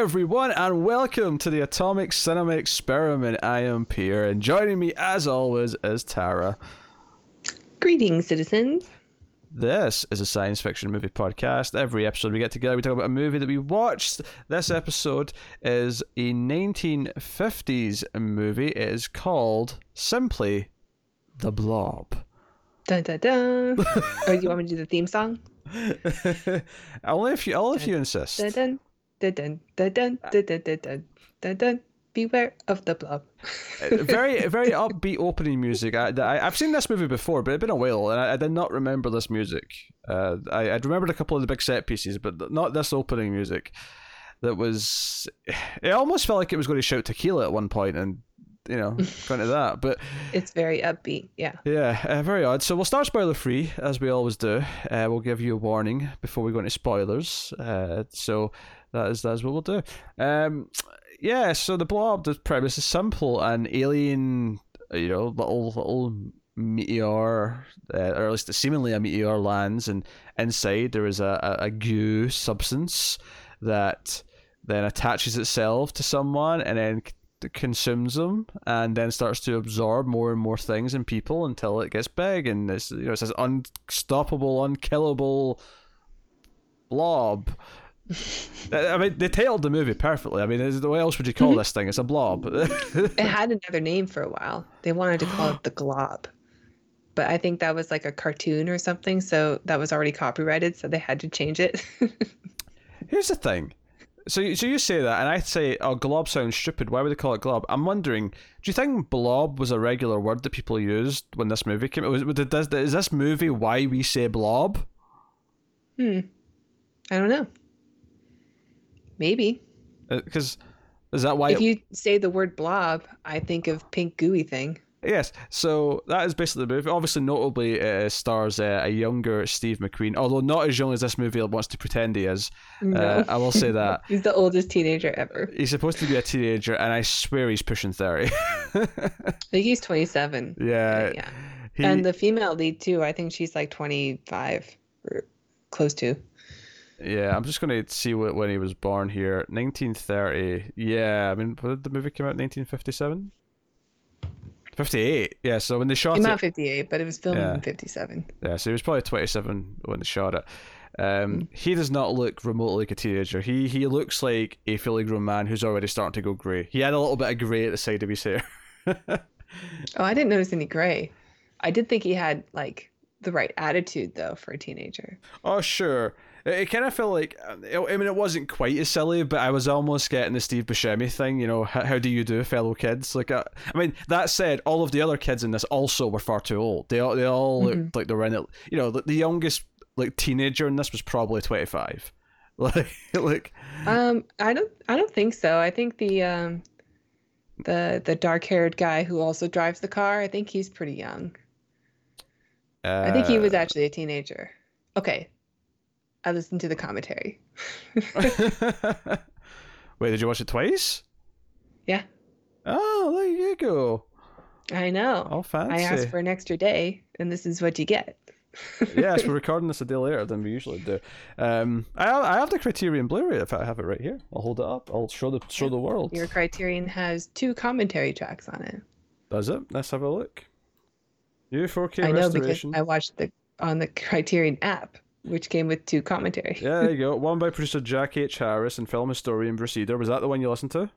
everyone, and welcome to the Atomic Cinema Experiment. I am Pierre, and joining me, as always, is Tara. Greetings, citizens. This is a science fiction movie podcast. Every episode we get together, we talk about a movie that we watched. This episode is a 1950s movie. It is called simply The Blob. Dun dun dun. oh, you want me to do the theme song? only if you, only if you insist. Dun dun dun dun dun dun dun dun dun dun. Beware of the blob. very, very upbeat opening music. I, I, have seen this movie before, but it's been a while, and I, I did not remember this music. Uh, I, I'd remembered a couple of the big set pieces, but not this opening music. That was, it almost felt like it was going to shout tequila at one point, and you know, kind of that. But it's very upbeat. Yeah. Yeah, uh, very odd. So we'll start spoiler free as we always do. Uh, we'll give you a warning before we go into spoilers. Uh, so that is that is what we'll do. Um, yeah. So the blob, the premise is simple: an alien, you know, little little meteor, uh, or at least seemingly a meteor lands, and inside there is a, a, a goo substance that then attaches itself to someone and then consumes them and then starts to absorb more and more things and people until it gets big and it's you know it's this unstoppable, unkillable blob. I mean, they titled the movie perfectly. I mean, what else would you call mm-hmm. this thing? It's a blob. it had another name for a while. They wanted to call it the Glob, but I think that was like a cartoon or something, so that was already copyrighted, so they had to change it. Here's the thing: so, so you say that, and I say, "Oh, glob sounds stupid. Why would they call it glob?" I'm wondering, do you think blob was a regular word that people used when this movie came? Was, was is this movie why we say blob? Hmm, I don't know. Maybe because uh, is that why? If it, you say the word blob, I think of pink gooey thing. Yes, so that is basically the movie. Obviously, notably, uh, stars uh, a younger Steve McQueen, although not as young as this movie wants to pretend he is. No. Uh, I will say that he's the oldest teenager ever. He's supposed to be a teenager, and I swear he's pushing thirty. I think he's twenty-seven. Yeah, yeah. He... And the female lead too. I think she's like twenty-five or close to. Yeah, I'm just going to see what, when he was born here. 1930. Yeah, I mean, did the movie come out 1957? 58. Yeah, so when they shot Came it. out 58, but it was filmed yeah. in 57. Yeah, so he was probably 27 when they shot it. Um, mm. He does not look remotely like a teenager. He he looks like a fully grown man who's already starting to go grey. He had a little bit of grey at the side of his hair. oh, I didn't notice any grey. I did think he had like the right attitude though for a teenager. Oh sure, it, kind of felt like, uh, I mean, it wasn't quite as silly, but I was almost getting the Steve Buscemi thing. You know, how, how do you do, fellow kids? Like, uh, I mean, that said, all of the other kids in this also were far too old. They all, they all mm-hmm. looked like they were in it. You know, the, the youngest like teenager in this was probably twenty five. Like, like. Um, I don't, I don't think so. I think the um, the the dark haired guy who also drives the car. I think he's pretty young. Uh, I think he was uh, actually a teenager. Okay, I listened to the commentary. Wait, did you watch it twice? Yeah. Oh, there you go. I know. Oh, fancy. I asked for an extra day, and this is what you get. yes, we're recording this a day later than we usually do. Um, I I have the Criterion Blu-ray. If I have it right here, I'll hold it up. I'll show the show the world. Your Criterion has two commentary tracks on it. Does it? Let's have a look. New 4K I know because I watched the on the Criterion app which came with two commentary. yeah, there you go. One by producer Jack H. Harris and film historian Bruce Eder. Was that the one you listened to?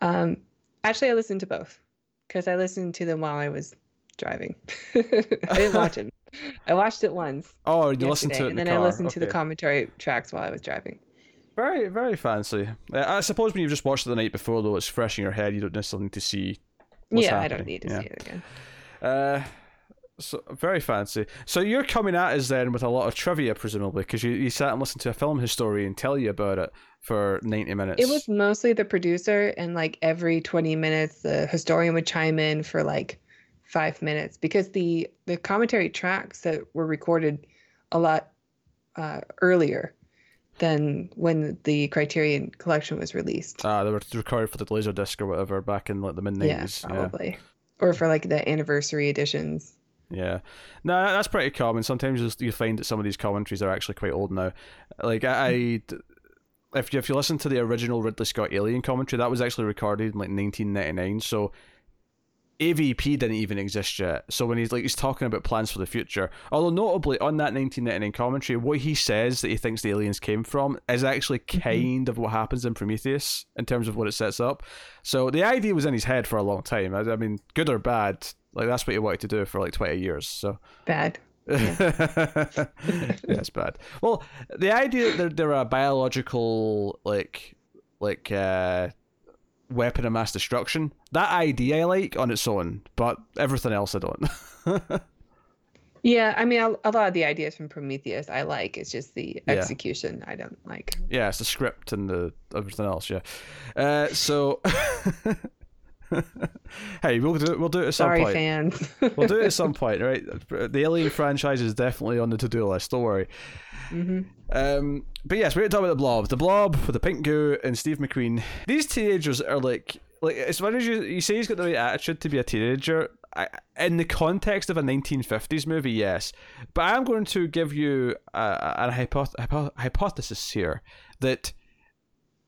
Um, actually, I listened to both because I listened to them while I was driving. I didn't watch it. I watched it once. Oh, you listened to it, and then the I listened okay. to the commentary tracks while I was driving. Very, very fancy. Uh, I suppose when you've just watched it the night before, though, it's fresh in your head. You don't necessarily need to see. yeah, happening. I don't need to yeah. see it again. Uh, so very fancy. So you're coming at us then with a lot of trivia, presumably, because you, you sat and listened to a film historian tell you about it for ninety minutes. It was mostly the producer, and like every twenty minutes, the historian would chime in for like five minutes because the the commentary tracks that were recorded a lot uh, earlier than when the Criterion Collection was released. Ah, they were recorded for the Laserdisc or whatever back in like the mid nineties. Yeah, probably. Yeah. Or for like the anniversary editions. Yeah, no, that's pretty common. Sometimes you find that some of these commentaries are actually quite old now. Like I, if you if you listen to the original Ridley Scott Alien commentary, that was actually recorded in like 1999. So AVP didn't even exist yet. So when he's like he's talking about plans for the future, although notably on that 1999 commentary, what he says that he thinks the aliens came from is actually Mm-hmm. kind of what happens in Prometheus in terms of what it sets up. So the idea was in his head for a long time. I, I mean, good or bad, like that's what he wanted to do for like 20 years. So Bad. yeah, it's bad. Well, the idea that they're, they're a biological like like uh weapon of mass destruction, that idea I like on its own, but everything else I don't. Yeah, I mean, a, a lot of the ideas from Prometheus I like. It's just the Yeah. execution I don't like. yeah, it's the script and the everything else. Yeah. Uh, so. hey, we'll do it. We'll do it at some Sorry, point. fans. We'll do it at some point, right? The Alien franchise is definitely on the to-do list. Don't worry. hmm Um, but yes, we're going to talk about the Blob. The Blob with the pink goo and Steve McQueen. These teenagers are like, like as far as you you say he's got the right attitude to be a teenager. I, in the context of a 1950s movie, yes, but I'm going to give you a, a hypoth- hypo- hypothesis here that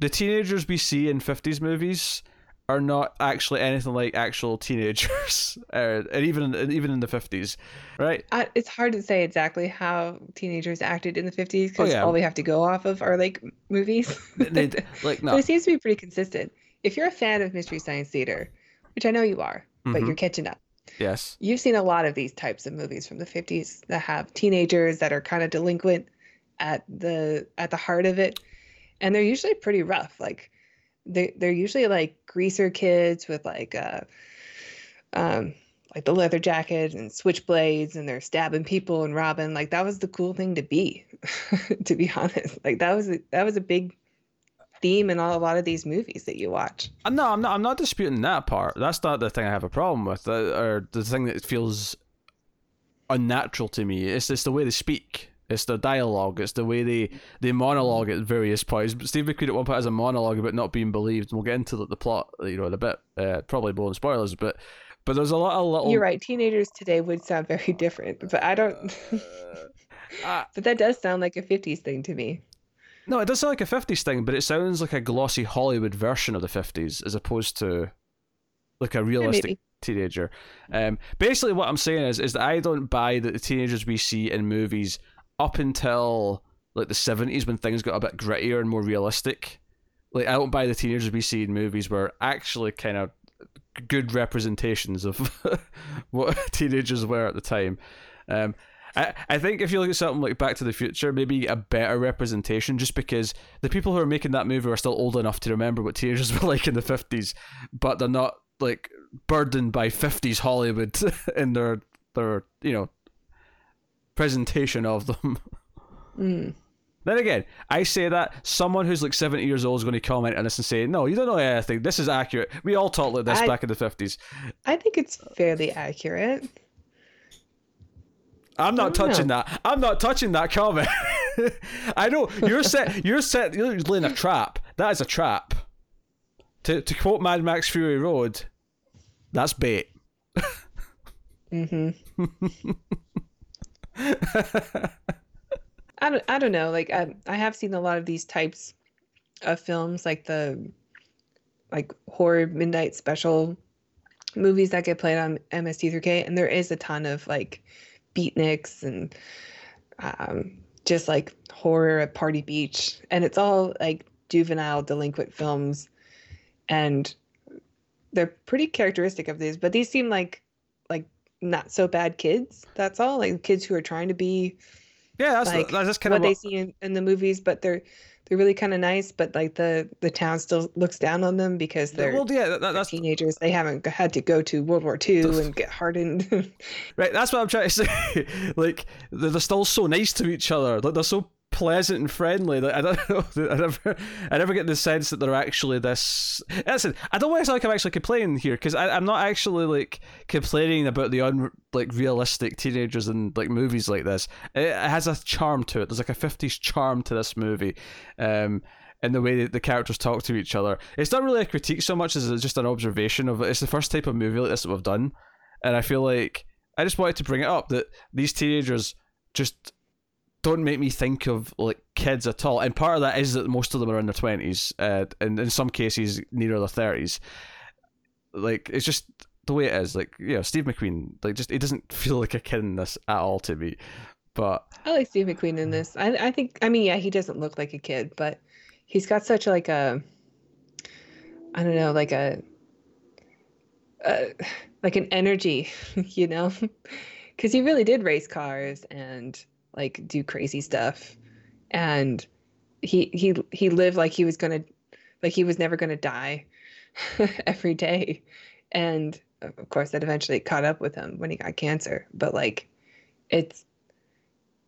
the teenagers we see in 50s movies are not actually anything like actual teenagers, uh, and even in, even in the 50s, right? I, it's hard to say exactly how teenagers acted in the 50s because Oh, yeah. all we have to go off of are like movies. They, like no, But it seems to be pretty consistent. If you're a fan of Mystery Science Theater, which I know you are, but Mhm. you're catching up, yes, you've seen a lot of these types of movies from the 50s that have teenagers that are kind of delinquent at the at the heart of it and they're usually pretty rough like they they're usually like greaser kids with like uh um like the leather jacket and switchblades and they're stabbing people and robbing like that was the cool thing to be to be honest like that was a, that was a big theme in all, a lot of these movies that you watch Uh, No, I'm not. I'm not disputing that part. That's not the thing I have a problem with, uh, or the thing that feels unnatural to me. It's just the way they speak. It's the dialogue. It's the way they they monologue at various points. Steve McQueen at one point has a monologue about not being believed, and we'll get into the, the plot, you know, in a bit. Uh, probably blowing spoilers, but but there's a lot of little. you're right teenagers today would sound very different but i don't Uh, But that does sound like a 50s thing to me. No, it does sound like a 50s thing, but it sounds like a glossy Hollywood version of the 50s as opposed to like a realistic maybe. teenager. Um, basically, what I'm saying is, is that I don't buy that the teenagers we see in movies up until like the 70s when things got a bit grittier and more realistic. Like, I don't buy the teenagers we see in movies were actually kind of good representations of what teenagers were at the time. Um, I, I think if you look at something like Back to the Future, maybe a better representation, just because the people who are making that movie are still old enough to remember what teenagers were like in the fifties, but they're not like burdened by fifties Hollywood in their their you know presentation of them. Mm. Then again, I say that someone who's like seventy years old is going to comment on this and say, "No, you don't know anything. This is accurate. We all talked like this I- back in the fifties. I think it's fairly accurate. I'm not touching that. I'm not touching that comment. I know you're set. You're set. You're laying a trap. That is a trap. To to quote Mad Max Fury Road, that's bait. hmm I don't, I don't know. Like I, I have seen a lot of these types of films, like the like horror midnight special movies that get played on MST3K, and there is a ton of like beatniks and um, just like horror at Party Beach, and it's all like juvenile delinquent films, and they're pretty characteristic of these. But these seem like not so bad kids. That's all like kids who are trying to be Yeah, that's like that's just kind what of they see in, in the movies, but they're they're really kind of nice. But like the the town still looks down on them because they're, well, yeah, that, that's teenagers. They haven't had to go to World War II and get hardened. right. That's what I'm trying to say. like they're, they're still so nice to each other. Like they're so pleasant and friendly. Like I don't know. I never, I never get the sense that they're actually this. Listen, I don't want to sound like I'm actually complaining here because I'm not actually like complaining about the un like realistic teenagers in like movies like this. It, it has a charm to it. There's like a '50s charm to this movie. Um, in the way that the characters talk to each other, it's not really a critique so much as it's just an observation of it. It's the first type of movie like this that we've done, and I feel like I just wanted to bring it up that these teenagers just don't make me think of like kids at all. And part of that is that most of them are in their twenties, uh, and in some cases nearer their thirties. Like it's just the way it is. Like you know, Steve McQueen, like just he doesn't feel like a kid in this at all to me. But I like Steve McQueen in this. I I think I mean yeah, he doesn't look like a kid, but he's got such like a I don't know, like a, a like an energy, you know, because he really did race cars and like do crazy stuff, and he he he lived like he was gonna, like he was never gonna die, every day, and of course that eventually caught up with him when he got cancer. But like, it's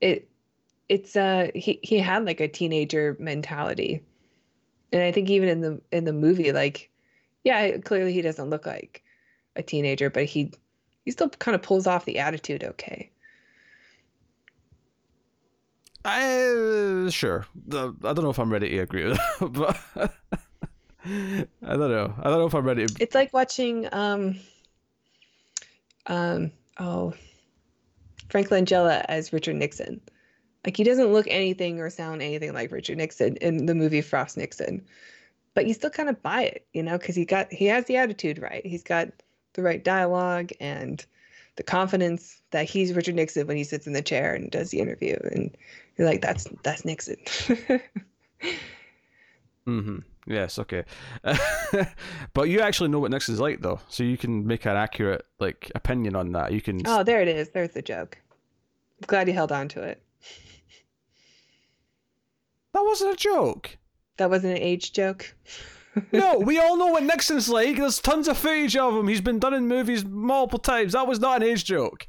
it it's uh he he had like a teenager mentality and I think even in the in the movie, like, yeah, clearly he doesn't look like a teenager, but he he still kind of pulls off the attitude okay. I sure. I don't know if I'm ready to agree with that, but I don't know. I don't know if I'm ready. It's like watching um um oh Frank Langella as Richard Nixon. Like he doesn't look anything or sound anything like Richard Nixon in the movie Frost Nixon, but you still kind of buy it, you know, because he got he has the attitude right. He's got the right dialogue and the confidence that he's Richard Nixon when he sits in the chair and does the interview, and you're like, that's that's Nixon. mm-hmm. Yes. Okay. but you actually know what Nixon's like, though, so you can make an accurate like opinion on that. You can. Oh, there it is. There's the joke. I'm glad you held on to it. That wasn't a joke. That wasn't an age joke. no, we all know what Nixon's like. There's tons of footage of him. He's been done in movies multiple times. That was not an age joke.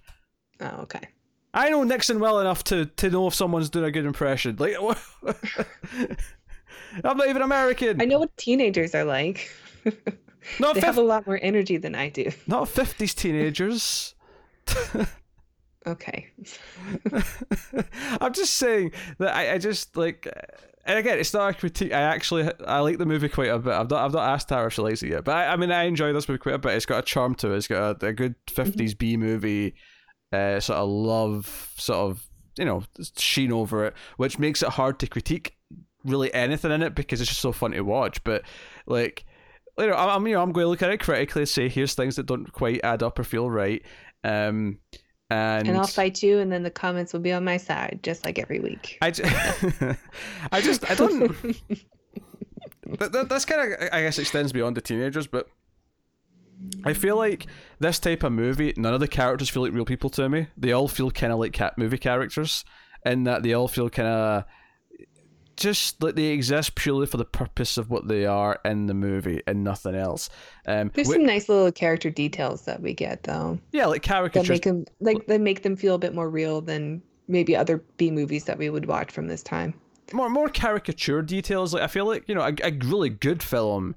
Oh, okay. I know Nixon well enough to, to know if someone's doing a good impression. Like, I'm not even American. I know what teenagers are like. Not they have a lot more energy than I do. Not 50s teenagers. Okay. I'm just saying that I, I just like and again, it's not a critique. I actually I like the movie quite a bit. I've not I've not asked Tara if she likes it yet, but I, I mean I enjoy this movie quite a bit. It's got a charm to it. It's got a, a good 50s mm-hmm. B movie, uh, sort of love, sort of you know sheen over it, which makes it hard to critique really anything in it because it's just so fun to watch. But like. You know, I'm you know I'm going to look at it critically and say here's things that don't quite add up or feel right. Um, and, and I'll fight you, and then the comments will be on my side, just like every week. I, just, I just, I don't. that, that, that's kind of, I guess, extends beyond the teenagers, but I feel like this type of movie, none of the characters feel like real people to me. They all feel kind of like cat movie characters, in that they all feel kind of just like they exist purely for the purpose of what they are in the movie and nothing else. Um, There's some nice little character details that we get though. Yeah, like caricatures. That make them like they make them feel a bit more real than maybe other B movies that we would watch from this time. More more caricature details. Like I feel like you know a, a really good film,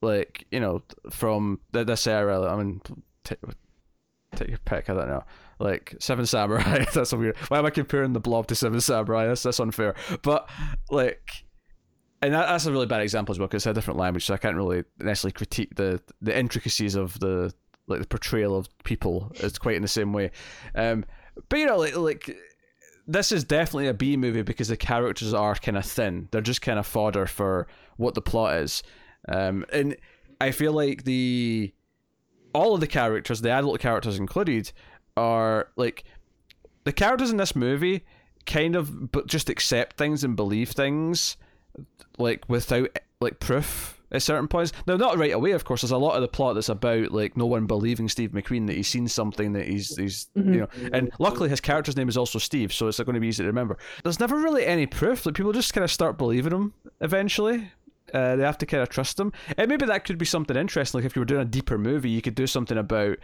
like you know from this era. I mean, take, take your pick. I don't know like Seven Samurai. that's weird. Why am I comparing the Blob to Seven Samurai? That's that's unfair. But like, and that, that's a really bad example as well because it's a different language, so I can't really necessarily critique the the intricacies of the like the portrayal of people. It's quite in the same way. Um, but you know, like like this is definitely a B movie because the characters are kind of thin. They're just kind of fodder for what the plot is. Um, and I feel like the all of the characters, the adult characters included, are like the characters in this movie kind of but just accept things and believe things like without like proof at certain points. Now, not right away, of course. There's a lot of the plot that's about like no one believing Steve McQueen that he's seen something that he's he's mm-hmm. you know. And luckily, his character's name is also Steve, so it's going to be easy to remember. There's never really any proof. Like people just kind of start believing him eventually. Uh, they have to kind of trust them. and maybe that could be something interesting. Like if you were doing a deeper movie, you could do something about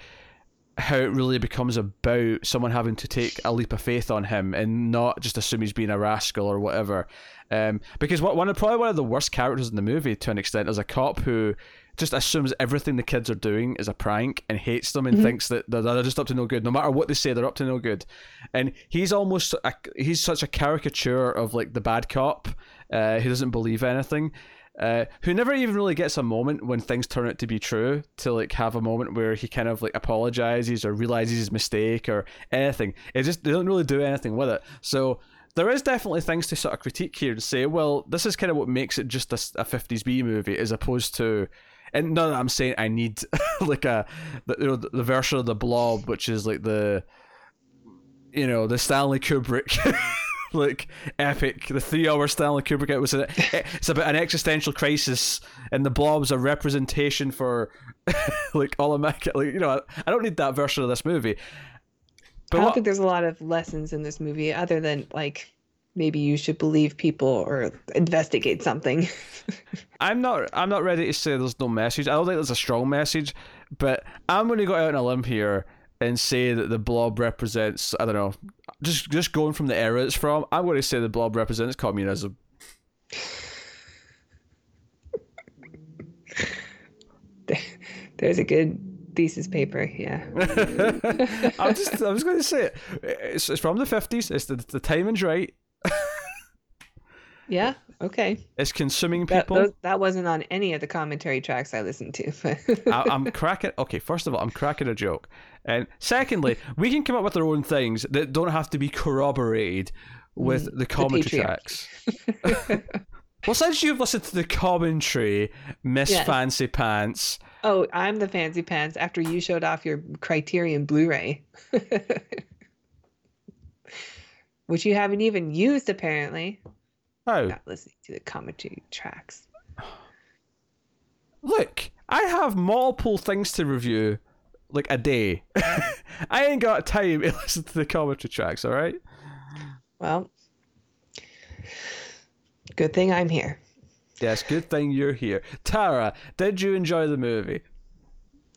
how it really becomes about someone having to take a leap of faith on him and not just assume he's being a rascal or whatever. Um, because what one of probably one of the worst characters in the movie to an extent is a cop who just assumes everything the kids are doing is a prank and hates them and mm-hmm. thinks that they're, they're just up to no good. No matter what they say, they're up to no good. And he's almost a, he's such a caricature of like the bad cop uh, who doesn't believe anything uh, who never even really gets a moment when things turn out to be true to like have a moment where he kind of like apologizes or realizes his mistake or anything. It just they don't really do anything with it. So there is definitely things to sort of critique here and say, well, this is kind of what makes it just a, a 50s B movie as opposed to. And none that I'm saying I need like a the, you know, the version of the Blob, which is like the you know the Stanley Kubrick like epic, the three-hour Stanley Kubrick. It was a, it's about an existential crisis, and the Blob's a representation for like all America. Like you know, I don't need that version of this movie. But I don't what, think there's a lot of lessons in this movie other than like maybe you should believe people or investigate something. I'm not I'm not ready to say there's no message. I don't think there's a strong message, but I'm going to go out on a limb here and say that the blob represents I don't know, just just going from the era it's from. I'm going to say the blob represents communism. There's a good thesis paper. Yeah. I'm just I was going to say it. It's, it's from the 50s. It's the the timing's right. Yeah. Okay. It's consuming people. That, that, wasn't on any of the commentary tracks I listened to. I, am cracking. Okay, first of all, I'm cracking a joke, and secondly, we can come up with our own things that don't have to be corroborated with mm, the commentary the tracks. well, since you've listened to the commentary, Miss yes. Fancy Pants. Oh, I'm the fancy pants after you showed off your Criterion Blu-ray. Which you haven't even used apparently. Oh. Not listening to the commentary tracks. Look, I have multiple things to review, like a day. I ain't got time to listen to the commentary tracks, alright? Well, good thing I'm here. Yes, good thing you're here. Tara, did you enjoy the movie?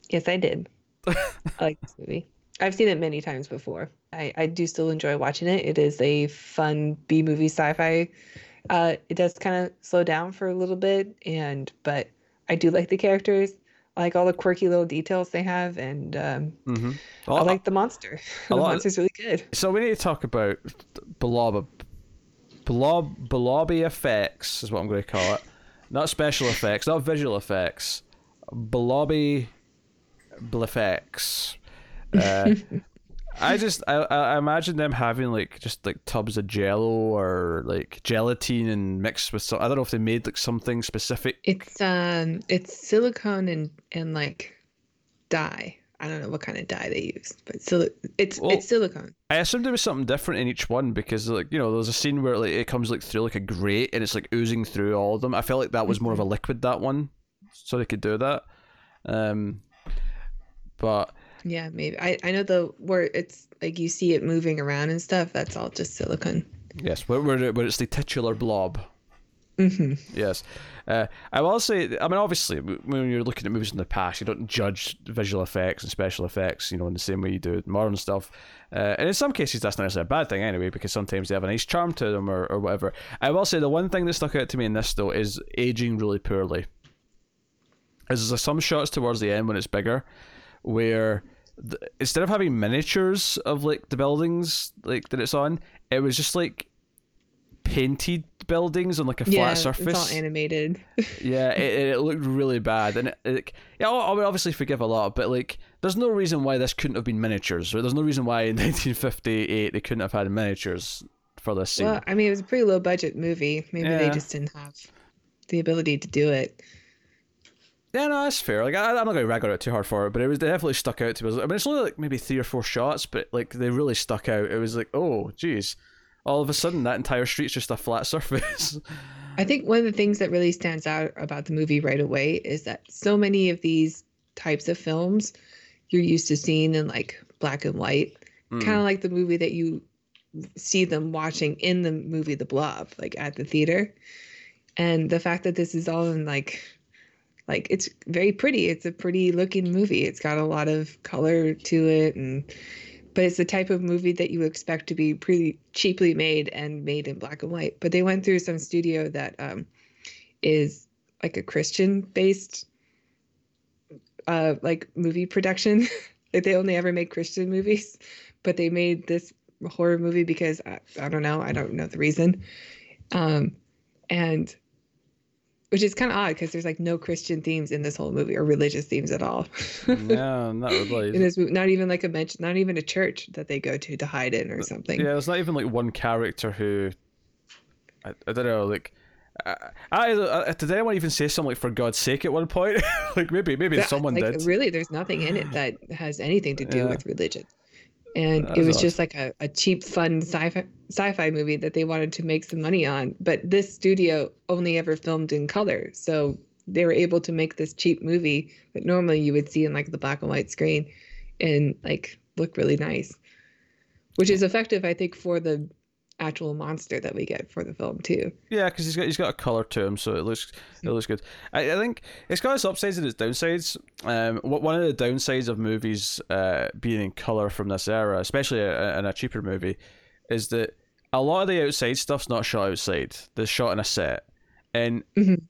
Yes, I did. I like this movie. I've seen it many times before. I, I do still enjoy watching it. It is a fun B movie sci fi uh, it does kind of slow down for a little bit, and but I do like the characters. I like all the quirky little details they have, and um, mm-hmm. well, I like the monster. the monster's really good. So we need to talk about Blob, Blob, Blobby effects is what I'm going to call it. Not special effects, not visual effects. Blobby effects. Uh, I just I, I imagine them having like just like tubs of jello or like gelatine and mixed with some I don't know if they made like something specific. It's um it's silicone and and like dye. I don't know what kind of dye they use, but sil- it's well, it's silicone. I assumed there was something different in each one because like you know there's a scene where like it comes like through like a grate and it's like oozing through all of them. I felt like that was more of a mm-hmm. liquid that one, so they could do that. Um, but yeah, maybe. I, I know the where it's like you see it moving around and stuff. That's all just silicone. Yes, where where, where it's the titular blob. Mm-hmm. Yes, uh, I will say. I mean, obviously, when you're looking at movies in the past, you don't judge visual effects and special effects, you know, in the same way you do modern stuff. Uh, and in some cases, that's not necessarily a bad thing anyway, because sometimes they have a nice charm to them or, or whatever. I will say the one thing that stuck out to me in this though is aging really poorly. Is there's some shots towards the end when it's bigger, where the, instead of having miniatures of like the buildings like that it's on, it was just like painted buildings on like a yeah, flat surface. It's all animated. yeah, it, it looked really bad, and it, it, yeah, I would obviously forgive a lot, but like, there's no reason why this couldn't have been miniatures. Or there's no reason why in 1958 they couldn't have had miniatures for this scene. Well, I mean, it was a pretty low budget movie. Maybe yeah. they just didn't have the ability to do it. Yeah, no, that's fair. Like, I, am not going to rag on it too hard for it, but it was definitely stuck out to me. I mean, it's only like maybe three or four shots, but like they really stuck out. It was like, oh, geez, all of a sudden that entire street's just a flat surface. I think one of the things that really stands out about the movie right away is that so many of these types of films you're used to seeing in like black and white, mm. kind of like the movie that you see them watching in the movie The Blob, like at the theater. And the fact that this is all in like like it's very pretty. It's a pretty looking movie. It's got a lot of color to it and but it's the type of movie that you expect to be pretty cheaply made and made in black and white. But they went through some studio that um, is like a Christian based uh, like movie production. like they only ever make Christian movies, but they made this horror movie because I, I don't know, I don't know the reason. Um, and which is kind of odd because there's like no Christian themes in this whole movie or religious themes at all. yeah, not really. in this movie, not even like a mention, not even a church that they go to to hide in or something. Yeah, there's not even like one character who, I, I don't know, like. I, I, I, did anyone even say something like "for God's sake" at one point? like maybe maybe Yeah, someone like, did. Really, there's nothing in it that has anything to do Yeah. with religion. And it was odd. just like a, a cheap, fun sci-fi sci-fi movie that they wanted to make some money on. But this studio only ever filmed in color, so they were able to make this cheap movie that normally you would see in like the black and white screen, and like look really nice, which is effective, I think, for the actual monster that we get for the film too. Yeah, because he's got he's got a color to him, so it looks it looks good. I, I think it's got its upsides and its downsides. Um, one of the downsides of movies uh, being in color from this era, especially a, in a cheaper movie, is that a lot of the outside stuff's not shot outside. They're shot in a set, and Mhm.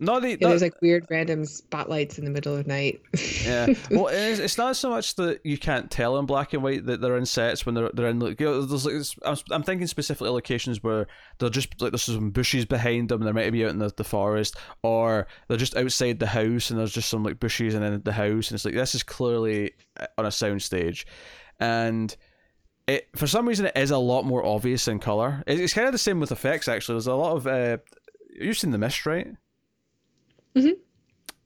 Not the Yeah, there's like weird random spotlights in the middle of night. yeah. Well, it's, it's not so much that you can't tell in black and white that they're in sets when they're they're in. Like, you know, there's like I'm, I'm thinking specifically locations where they're just like there's some bushes behind them. and They might be out in the, the forest, or they're just outside the house and there's just some like bushes and then the house, and it's like this is clearly uh, on a sound stage, and. It, for some reason, it is a lot more obvious in color. It- It's kind of the same with effects. Actually, there's a lot of. Uh, you've seen the mist, right? Mhm.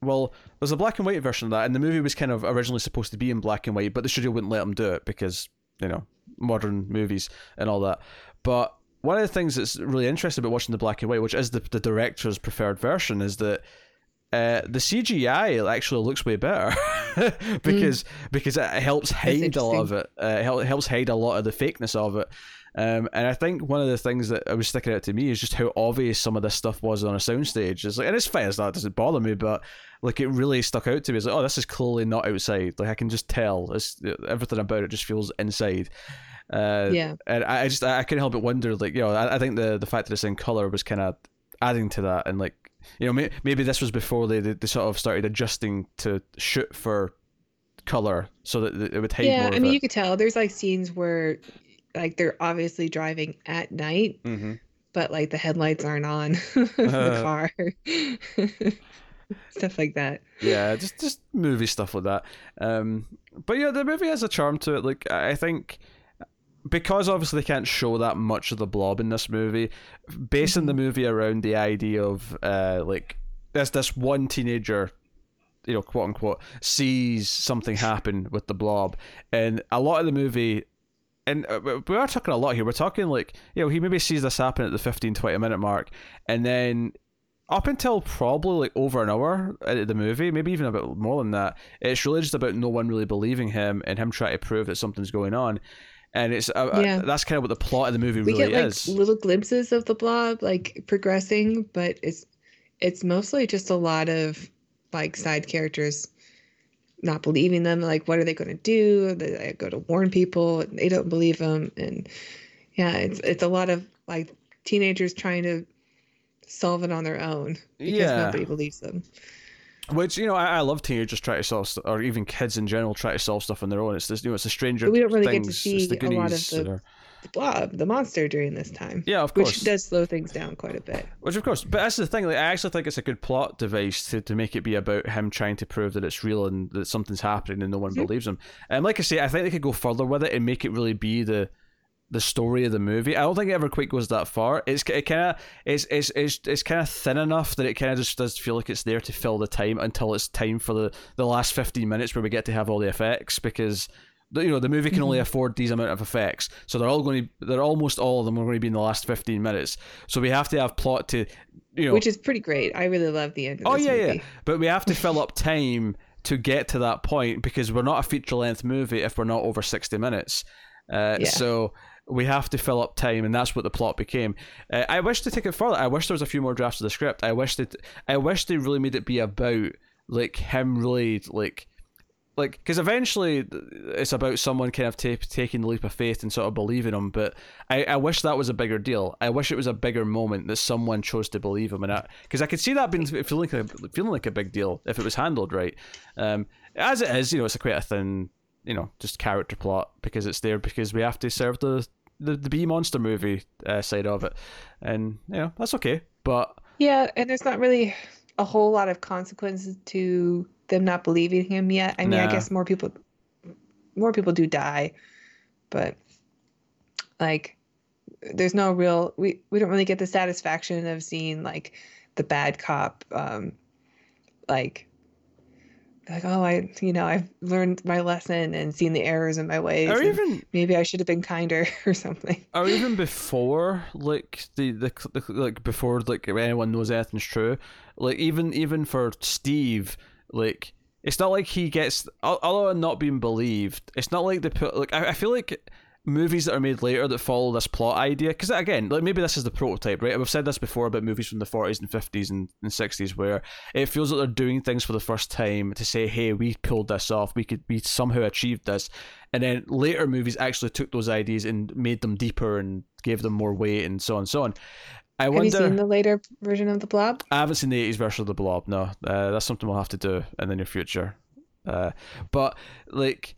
Well, there's a black and white version of that, and the movie was kind of originally supposed to be in black and white, but the studio wouldn't let them do it because you know modern movies and all that. But one of the things that's really interesting about watching the black and white, which is the the director's preferred version, is that uh, the CGI actually looks way better because because it helps hide a lot of it. Uh, it helps hide a lot of the fakeness of it. Um, and I think one of the things that was sticking out to me is just how obvious some of this stuff was on a soundstage. It's like, and it's fine, not, it doesn't bother me, but like it really stuck out to me. It's like, oh, this is clearly not outside. Like I can just tell. It's, everything about it just feels inside. Uh, Yeah. and I I just I couldn't help but wonder, like you know, I, I think the the fact that it's in color was kind of adding to that, and like you know, may, maybe this was before they, they they sort of started adjusting to shoot for color so that it would hide yeah, more I mean, it. you could tell there's like scenes where like they're obviously driving at night, mm-hmm. but like the headlights aren't on the car. Stuff like that. yeah, just just movie stuff like that. Um, but yeah, the movie has a charm to it. Like I think because obviously they can't show that much of the blob in this movie, basing the movie around the idea of uh like this this one teenager you know, quote unquote, sees something happen with the blob, and a lot of the movie, and uh, we- we are talking a lot here. We're talking like, you know, he maybe sees this happen at the 15, 20 minute mark, and then up until probably like over an hour into the movie, maybe even a bit more than that, it's really just about no one really believing him and him trying to prove that something's going on. And it's uh, Yeah. uh, that's kind of what the plot of the movie We really get like is. little glimpses of the blob like progressing, but it's it's mostly just a lot of like side characters not believing them. Like, what are they going to do? They go to warn people, and they don't believe them, and yeah, it's it's a lot of like teenagers trying to solve it on their own because Yeah. nobody believes them. Which you know, I, I love teenagers try to solve, st- or even kids in general try to solve stuff on their own. It's this, you know, it's a stranger. We don't really get to see the a lot of the- are- The blob, the monster during this time, Yeah, of course. which does slow things down quite a bit. Which of course, but that's the thing. Like, I actually think it's a good plot device to, to make it be about him trying to prove that it's real and that something's happening and no one Mhm. believes him. And like I say, I think they could go further with it and make it really be the the story of the movie. I don't think it ever quite goes that far. It's it kind of it's it's it's, it's kind of thin enough that it kind of just does feel like it's there to fill the time until it's time for the the last fifteen minutes where we get to have all the effects because. You know the movie can only afford these amount of effects, so they're all going to. They're almost all of them are going to be in the last fifteen minutes. So we have to have plot to, you know, Which is pretty great. I really love the end of Oh yeah, movie. yeah. But we have to fill up time to get to that point because we're not a feature length movie if we're not over sixty minutes. Uh, Yeah. So we have to fill up time, and that's what the plot became. Uh, I wish to take it further. I wish there was a few more drafts of the script. I wish that I wish they really made it be about like him really like. Like, because eventually it's about someone kind of ta- taking the leap of faith and sort of believing him. But I, I wish that was a bigger deal. I wish it was a bigger moment that someone chose to believe him, and because I, could see that being feeling like a, feeling like a big deal if it was handled right. Um, as it is, you know, it's a quite a thin, you know, just character plot because it's there because we have to serve the the, the B monster movie uh, side of it, and you know that's okay. But Yeah, and there's not really a whole lot of consequences to them not believing him yet. I mean, I guess more people more people do die, but like there's no real we we don't really get the satisfaction of seeing like the bad cop um like like oh I you know I've learned my lesson and seen the errors in my ways Or even maybe I should have been kinder or something. or even before like the, the the like before like anyone knows anything's true like even even for steve like it's not like he gets than not being believed it's not like they put like i, I feel like movies that are made later that follow this plot idea because again like maybe this is the prototype right? We've said this before about movies from the 40s and 50s and, and 60s where it feels like they're doing things for the first time to say hey we pulled this off. We could we somehow achieved this. And then later movies actually took those ideas and made them deeper and gave them more weight and so on and so on i Have wonder you seen the later version of the Blob? I haven't seen the 80s version of the Blob. No, uh, that's something we'll have to do in the near future. Uh, but like,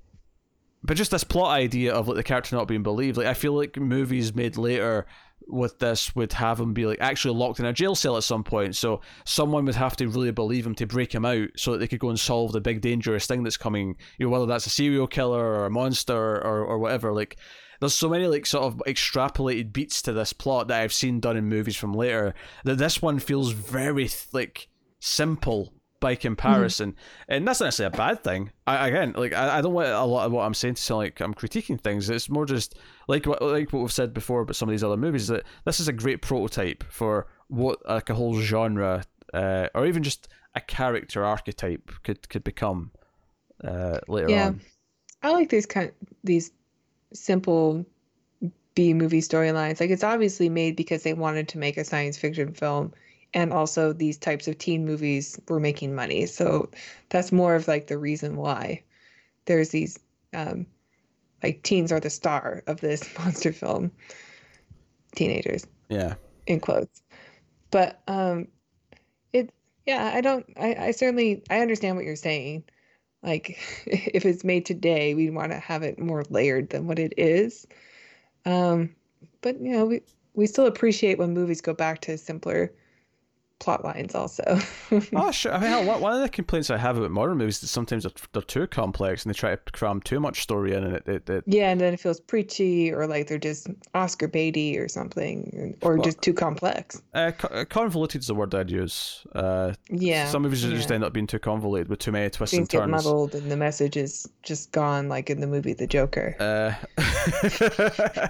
but just this plot idea of like the character not being believed. Like, I feel like movies made later with this would have him be like actually locked in a jail cell at some point. So someone would have to really believe him to break him out, so that they could go and solve the big dangerous thing that's coming. You know, whether that's a serial killer or a monster or or whatever. Like. There's so many like sort of extrapolated beats to this plot that I've seen done in movies from later that this one feels very like simple by comparison, and that's not necessarily a bad thing. I again like I, I don't want a lot of what I'm saying to sound like I'm critiquing things. It's more just like what like what we've said before about some of these other movies that this is a great prototype for what like a whole genre uh, or even just a character archetype could could become uh, later Yeah. on. I like these kind these simple B movie storylines. Like it's obviously made because they wanted to make a science fiction film and also these types of teen movies were making money. So that's more of like the reason why there's these um like teens are the star of this monster film. Teenagers Yeah. in quotes. But um it yeah, I don't I, I certainly I understand what you're saying. Like if it's made today, we'd want to have it more layered than what it is. Um but you know, we we still appreciate when movies go back to simpler plot lines also. Oh, sure. I mean, hell, one- of the complaints I have about modern movies is that sometimes they're, they're too complex and they try to cram too much story in, and it, it, it yeah, and then it feels preachy or like they're just Oscar baity or something or Well- just too complex. uh, uh, convoluted is the word I'd use. Uh, Yeah. some movies just end up being too convoluted with too many twists Things and get turns. muddled and the message is just gone like in the movie The Joker. Uh,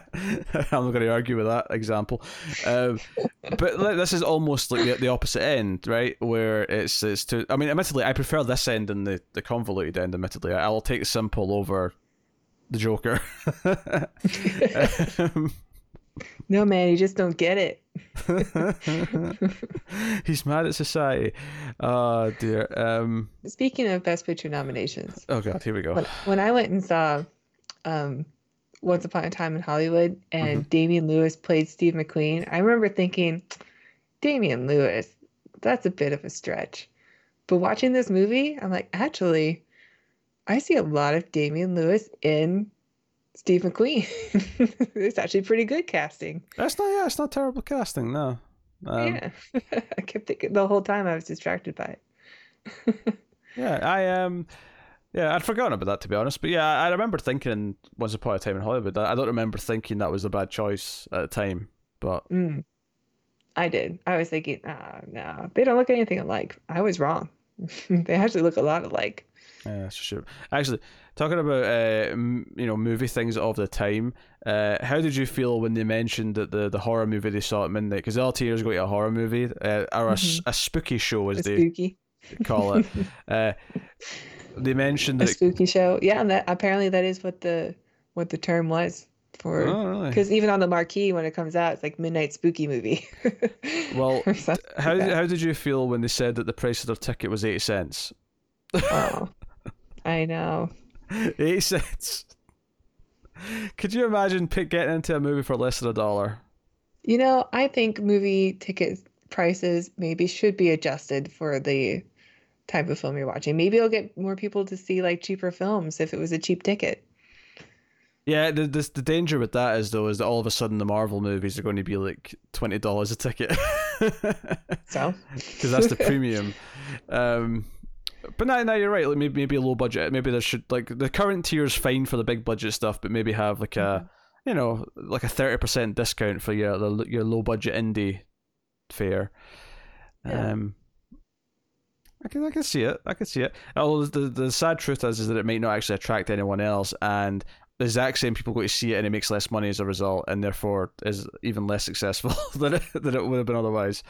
I'm not going to argue with that example, um, but like, this is almost like the, the opposite end, right? Where it's it's to. I mean, admittedly, I prefer this end than the, the convoluted end. Admittedly, I'll take the simple over the Joker. Um, No man, you just don't get it. He's mad at society. Oh dear. Um. Speaking of Best Picture nominations, Oh god. Here we go. when, when I went and saw um, Once Upon a Time in Hollywood and Damian Lewis played Steve McQueen, I remember thinking, Damian Lewis, that's a bit of a stretch. But watching this movie, I'm like, actually, I see a lot of Damian Lewis in Steve McQueen. it's actually pretty good casting. That's not. Yeah, it's not terrible casting. No. Um, yeah. I kept thinking the whole time I was distracted by it. Yeah, I um, yeah, I'd forgotten about that to be honest. But yeah, I remember thinking Once Upon a Time in Hollywood. I I don't remember thinking that was a bad choice at the time, but Mm. I did. I was thinking, oh, no, they don't look anything alike. I was wrong. they actually look a lot alike. yeah, that's for sure. Actually, talking about uh, m- you know, movie things of the time. Uh, how did you feel when they mentioned that the, the horror movie they saw at midnight? Because all tears go to a horror movie, uh, or a spooky show as A they spooky, call it. uh, they mentioned a that. spooky show. Yeah, and that apparently that is what the what the term was for. Oh, really? Because even on the marquee when it comes out, it's like midnight spooky movie. Well, like How how did you feel when they said that the price of their ticket was eighty cents? Oh, I know. Eighty cents. Could you imagine pick, getting into a movie for less than a dollar? You know, I think movie ticket prices maybe should be adjusted for the type of film you're watching. Maybe it'll get more people to see like cheaper films if it was a cheap ticket. Yeah, the, the the danger with that is though is that all of a sudden the Marvel movies are going to be like twenty dollars a ticket. So, because that's the premium. Um, but now, now you're right. Like maybe maybe a low budget. Maybe there should like the current tier is fine for the big budget stuff, but maybe have like a you know like a thirty percent discount for your the, your low budget indie fare. Yeah. Um, I can I can see it. I can see it. Although the the sad truth is is that it might not actually attract anyone else, and the exact same people go to see it, and it makes less money as a result, and therefore is even less successful than it, than it would have been otherwise.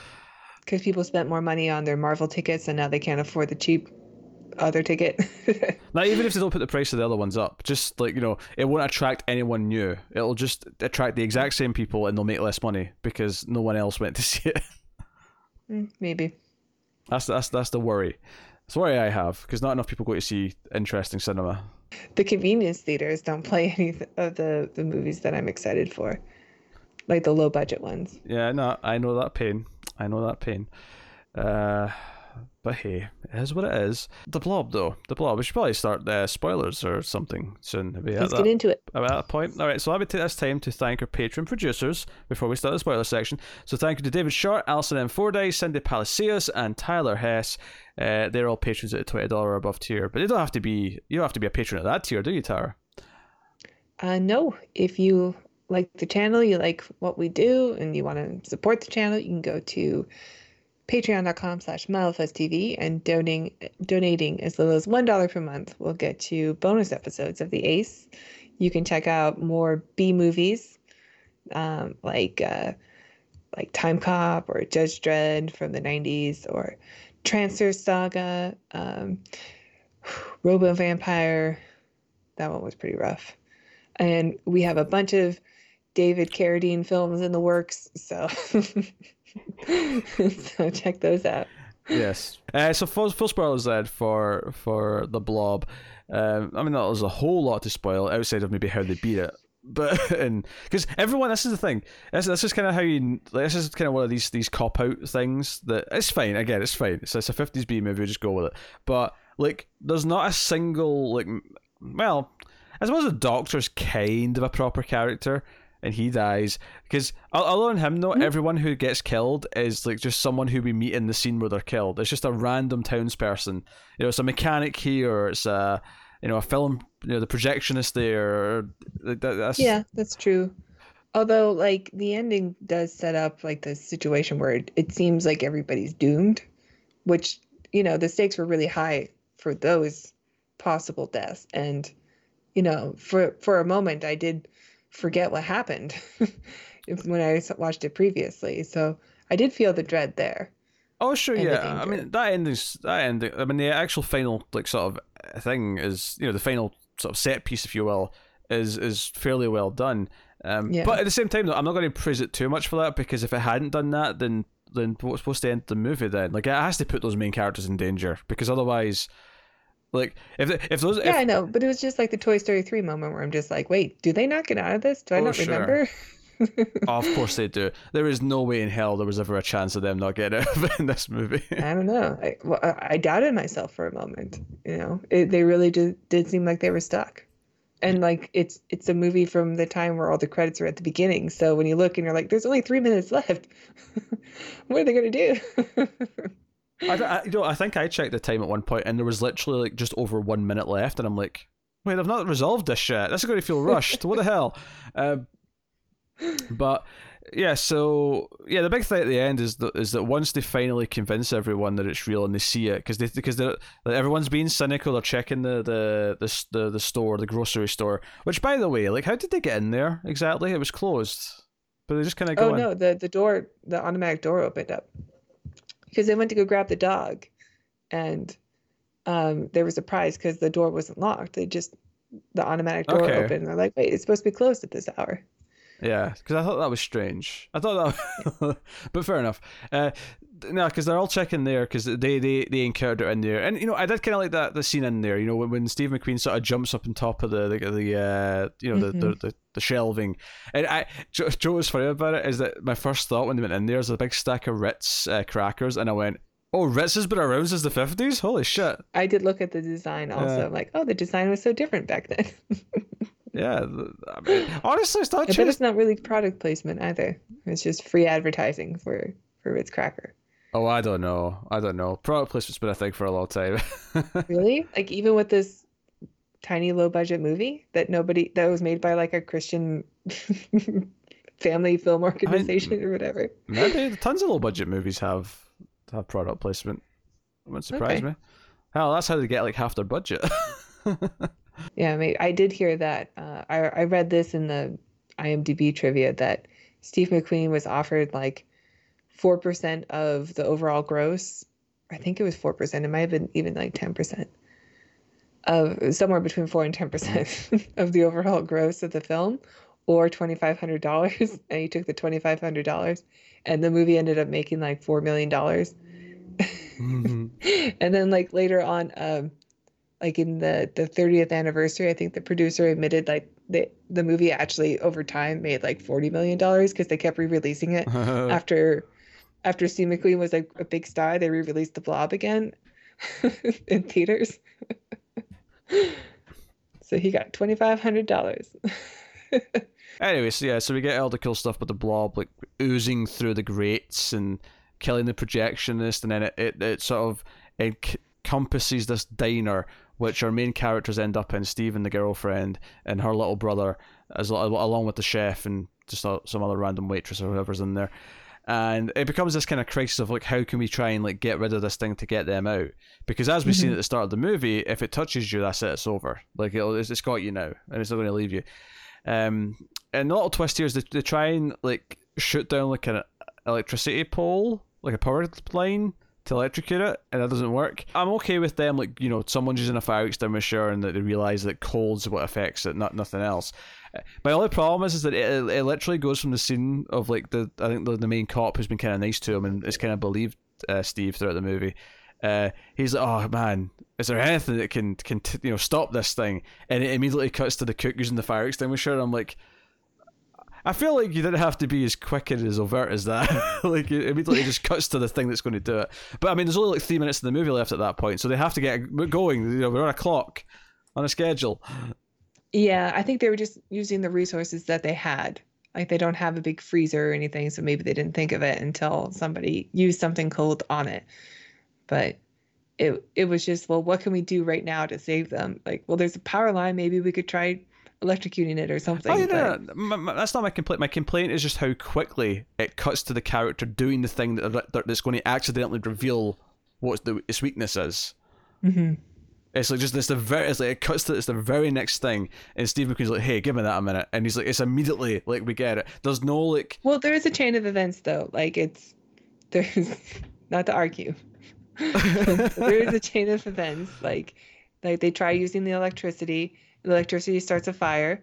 because people spent more money on their Marvel tickets and now they can't afford the cheap other ticket. Now, even if they don't put the price of the other ones up, just like you know, it won't attract anyone new. It'll just attract the exact same people, and they'll make less money because no one else went to see it. Mm, Maybe. That's that's that's the worry. That's the worry I have because not enough people go to see interesting cinema. The convenience theaters don't play any of the, the movies that I'm excited for, like the low budget ones. Yeah, no, I know that pain. I know that pain. Uh, but hey, it is what it is. The Blob, though, the Blob. We should probably start uh, spoilers or something soon. Let's that- get into it. At that point, all right. So let me take this time to thank our Patreon producers before we start the spoiler section. So thank you to David Short, Alison M. Fordyce, Cindy Palacios, and Tyler Hess. Uh, they're all patrons at the twenty dollar or above tier, but they don't have to be. You don't have to be a patron at that tier, do you, Tara? Uh, no, if you like the channel, you like what we do, and you want to support the channel, you can go to patreon.com slash TV and donating donating as little as one dollar per month will get you bonus episodes of the Ace. You can check out more B movies, um, like uh, like Timecop or Judge Dredd from the '90s, or Transfer Saga, um, Robo Vampire. That one was pretty rough. And we have a bunch of David Carradine films in the works, so so check those out. yes. Uh, so full, full spoilers then for for the Blob. Um, I mean, that was a whole lot to spoil outside of maybe how they beat it. But because everyone, this is the thing. This, this is kind of how you. This is kind of one of these these cop out things that it's fine. Again, it's fine. It's, it's a fifties B movie. Just go with it. But like, there's not a single like. Well, I suppose the Doctor's kind of a proper character, and he dies because other than him, though, mm-hmm. everyone who gets killed is like just someone who we meet in the scene where they're killed. It's just a random townsperson. You know, it's a mechanic here. Or it's a you know a film. You know, the projectionist there. Or, that, that's Yeah, that's true. Although, like, the ending does set up like the situation where it, it seems like everybody's doomed, which, you know, the stakes were really high for those possible deaths. And, you know, for for a moment I did forget what happened when I watched it previously. So I did feel the dread there. Oh sure, yeah. I mean that ending's that ending. I mean the actual final like sort of thing is you know the final sort of set piece, if you will, is is fairly well done. Um, Yeah. But at the same time, though, I'm not going to praise it too much for that because if it hadn't done that, then then what's supposed to end the movie then? Like it has to put those main characters in danger because otherwise, like if if those Yeah, if, I know, but it was just like the Toy Story 3 moment where I'm just like, wait, do they not get out of this? Do I Oh, not sure. remember? Oh, of course they do. There is no way in hell there was ever a chance of them not getting out of it in this movie. I don't know. I, well, I I doubted myself for a moment. You know, it, they really did, did seem like they were stuck. And like it's it's a movie from the time where all the credits are at the beginning. So when you look and you're like, there's only three minutes left. what are they gonna do? I, I, you know, I think I checked the time at one point, and there was literally like just over one minute left, and I'm like, "Wait, I've not resolved this shit. This is going to feel rushed. what the hell?" Um, but yeah, so yeah, the big thing at the end is that is that once they finally convince everyone that it's real and they see it, because they because they're, like, everyone's being cynical, they're checking the the, the the the store, the grocery store. Which, by the way, like, how did they get in there exactly? It was closed, but they just kind of go oh in. no, the the door, the automatic door opened up because they went to go grab the dog, and um, they were surprised because the door wasn't locked. They just the automatic door Okay. opened. They're like, wait, it's supposed to be closed at this hour. Yeah, because I thought that was strange. I thought that, but fair enough. Uh, no, because they're all checking there because they, they they encountered it in there, and you know I did kind of like that the scene in there. You know when, when Steve McQueen sort of jumps up on top of the the, the uh you know the, the, the the shelving, and I Joe, Joe was funny about it is that my first thought when they went in there is a big stack of Ritz uh, crackers, and I went, oh Ritz has been around since the fifties. Holy shit! I did look at the design also. Yeah. I'm like, oh, the design was so different back then. Yeah, I mean, honestly, it's not just it's not really product placement either. It's just free advertising for for Ritz Cracker. Oh, I don't know. I don't know. Product placement's been a thing for a long time. really? Like even with this tiny low budget movie that nobody that was made by like a Christian family film organization I mean, or whatever. Maybe tons of low budget movies have have product placement. It wouldn't surprise okay. me. Hell, that's how they get like half their budget. yeah, I mean, I did hear that. Uh, I I read this in the IMDb trivia that Steve McQueen was offered like four percent of the overall gross. I think it was four percent. It might have been even like ten percent of somewhere between four and ten percent of the overall gross of the film, or twenty five hundred dollars, and he took the twenty five hundred dollars, and the movie ended up making like four million dollars. mm-hmm. And then like later on, um, like in the the thirtieth anniversary, I think the producer admitted like the the movie actually over time made like forty million dollars because they kept re releasing it after after Steve McQueen was like a big star. They re released The Blob again in theaters. so he got twenty five hundred dollars. anyway, so yeah, so we get all the cool stuff with the blob like oozing through the grates and killing the projectionist, and then it it, it sort of encompasses this diner, which our main characters end up in: Steve and the girlfriend and her little brother, as along with the chef and just uh, some other random waitress or whoever's in there and it becomes this kind of crisis of like how can we try and like get rid of this thing to get them out? Because as we've mm-hmm. seen at the start of the movie if it touches you that's it it's over. Like it's, it's got you now and it's not going to leave you. Um and the little twist here is they, they try and like shoot down like an electricity pole like a power line to electrocute it and that doesn't work. I'm okay with them like you know someone's using a fire extinguisher and that they realize that cold's what affects it not nothing else my only problem is, is that it, it literally goes from the scene of like the I think the, the main cop who's been kind of nice to him and is kind of believed uh, Steve throughout the movie. Uh, he's like, oh man, is there anything that can can t- you know stop this thing? And it immediately cuts to the cook using the fire extinguisher. And I'm like, I feel like you didn't have to be as quick and as overt as that. like it immediately just cuts to the thing that's going to do it. But I mean, there's only like three minutes of the movie left at that point, so they have to get going. You know, we're on a clock, on a schedule. Yeah, I think they were just using the resources that they had. Like they don't have a big freezer or anything, so maybe they didn't think of it until somebody used something cold on it. But it it was just, well, what can we do right now to save them? Like, well, there's a power line. Maybe we could try electrocuting it or something. Oh, yeah, but... no, no. that's not my complaint. My complaint is just how quickly it cuts to the character doing the thing that that's going to accidentally reveal what the, its weakness is. Mm-hmm. It's like just this the very it's like it cuts to it's the very next thing, and Steve McQueen's like, "Hey, give me that a minute," and he's like, "It's immediately like we get it." There's no like. Well, there is a chain of events though. Like it's there's not to argue. there is a chain of events. Like like they try using the electricity. The electricity starts a fire,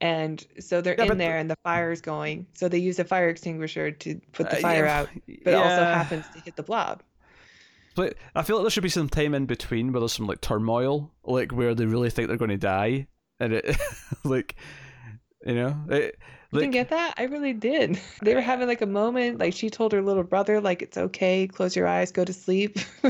and so they're yeah, in there, and the fire is going. So they use a fire extinguisher to put the uh, fire yeah, out, but yeah. also happens to hit the blob. But I feel like there should be some time in between where there's some like turmoil, like where they really think they're going to die, and it, like, you know, it, like, didn't get that? I really did. They were having like a moment. Like she told her little brother, like it's okay, close your eyes, go to sleep.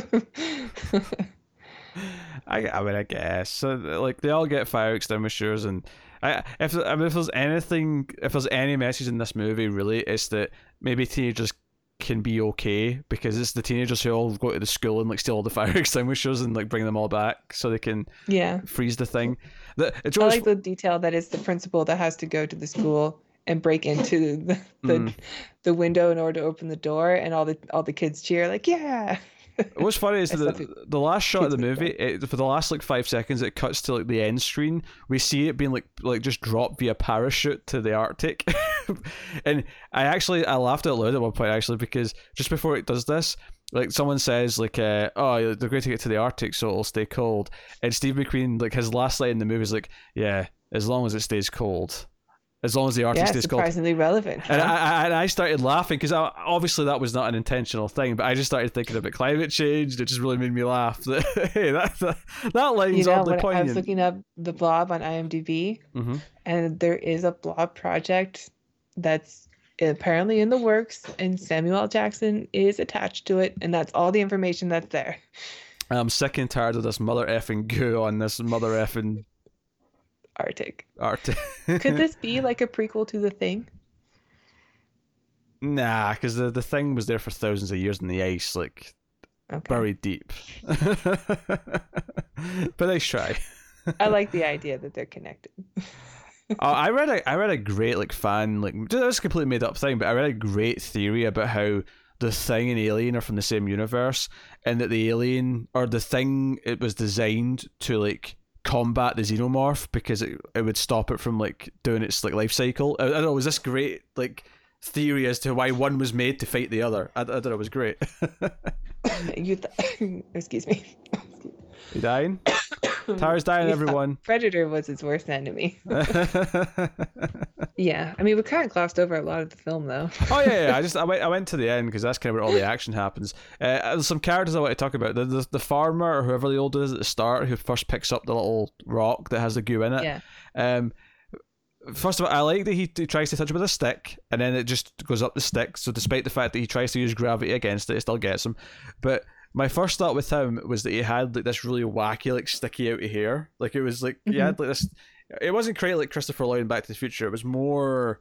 I, I mean, I guess so. Like they all get fire extinguishers, and I if I mean, if there's anything, if there's any message in this movie, really, it's that maybe teenagers can be okay because it's the teenagers who all go to the school and like steal all the fire extinguishers and like bring them all back so they can yeah freeze the thing. The, it's I like the detail that it's the principal that has to go to the school and break into the the, mm. the window in order to open the door, and all the all the kids cheer like yeah. What's funny is the the last shot of the movie, it, for the last like five seconds, it cuts to like the end screen. We see it being like like just dropped via parachute to the Arctic, and I actually I laughed out loud at one point actually because just before it does this, like someone says like uh, oh they're going to get to the Arctic so it'll stay cold, and Steve McQueen like his last line in the movie is like yeah as long as it stays cold as long as the Arctic yeah, is surprisingly called. relevant. Huh? And I, I, I started laughing because obviously that was not an intentional thing, but I just started thinking about climate change. It just really made me laugh. hey, that that, that line's you know, oddly poignant. I was looking up the blob on IMDb, mm-hmm. and there is a blob project that's apparently in the works, and Samuel L. Jackson is attached to it, and that's all the information that's there. I'm sick and tired of this mother effing goo on this mother effing Arctic. Arctic. Could this be like a prequel to The Thing? Nah, because the the thing was there for thousands of years in the ice, like Okay. buried deep. but nice try. I like the idea that they're connected. Oh, I read a I read a great like fan like this is a completely made up thing, but I read a great theory about how the thing and alien are from the same universe, and that the alien or the thing it was designed to like combat the xenomorph because it it would stop it from like doing its like life cycle. I, I don't know. Was this great like theory as to why one was made to fight the other? I, I don't know. It was great. you th- excuse me. You dying? Tara's dying. Thought Everyone. Predator was his worst enemy. Yeah, I mean we kind of glossed over a lot of the film though. Oh yeah, yeah, I just I went I went to the end because that's kind of where all the action happens. Uh, there's some characters I want to talk about. The, the the farmer or whoever the old is at the start who first picks up the little rock that has the goo in it. Yeah. Um, first of all, I like that he, he tries to touch it with a stick and then it just goes up the stick. So despite the fact that he tries to use gravity against it, it still gets him. But my first thought with him was that he had like this really wacky, like sticky out of hair. Like it was like he Mm-hmm. had like this. It wasn't quite like Christopher Lloyd in Back to the Future. It was more.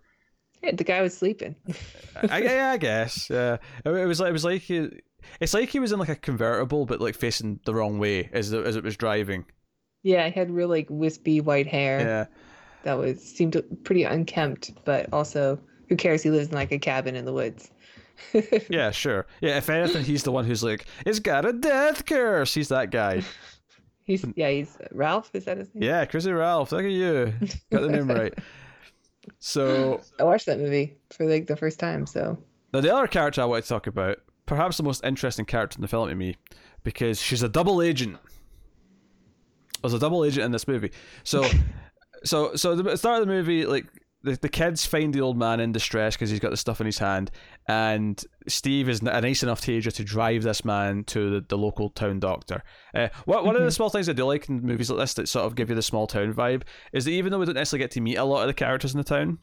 Yeah, the guy was sleeping. I, yeah, I guess. Yeah, it, it was like it was like he, it's like he was in like a convertible, but like facing the wrong way as the, as it was driving. Yeah, he had real like wispy white hair Yeah, that was seemed pretty unkempt, but also who cares? He lives in like a cabin in the woods. Yeah, sure. Yeah, if anything, he's the one who's like, it's got a death curse. He's that guy. He's yeah, he's Ralph. Is that his name? Yeah, Crazy Ralph. Look at you, got the name right. So I watched that movie for like the first time. So now the other character I want to talk about, perhaps the most interesting character in the film to me, because she's a double agent. There's a double agent in this movie. So, so, so the start of the movie, like the, the kids find the old man in distress because he's got the stuff in his hand, and Steve is a nice enough teenager to drive this man to the, the local town doctor. Uh, what, one of the small things I do like in movies like this that sort of give you the small town vibe is that even though we don't necessarily get to meet a lot of the characters in the town,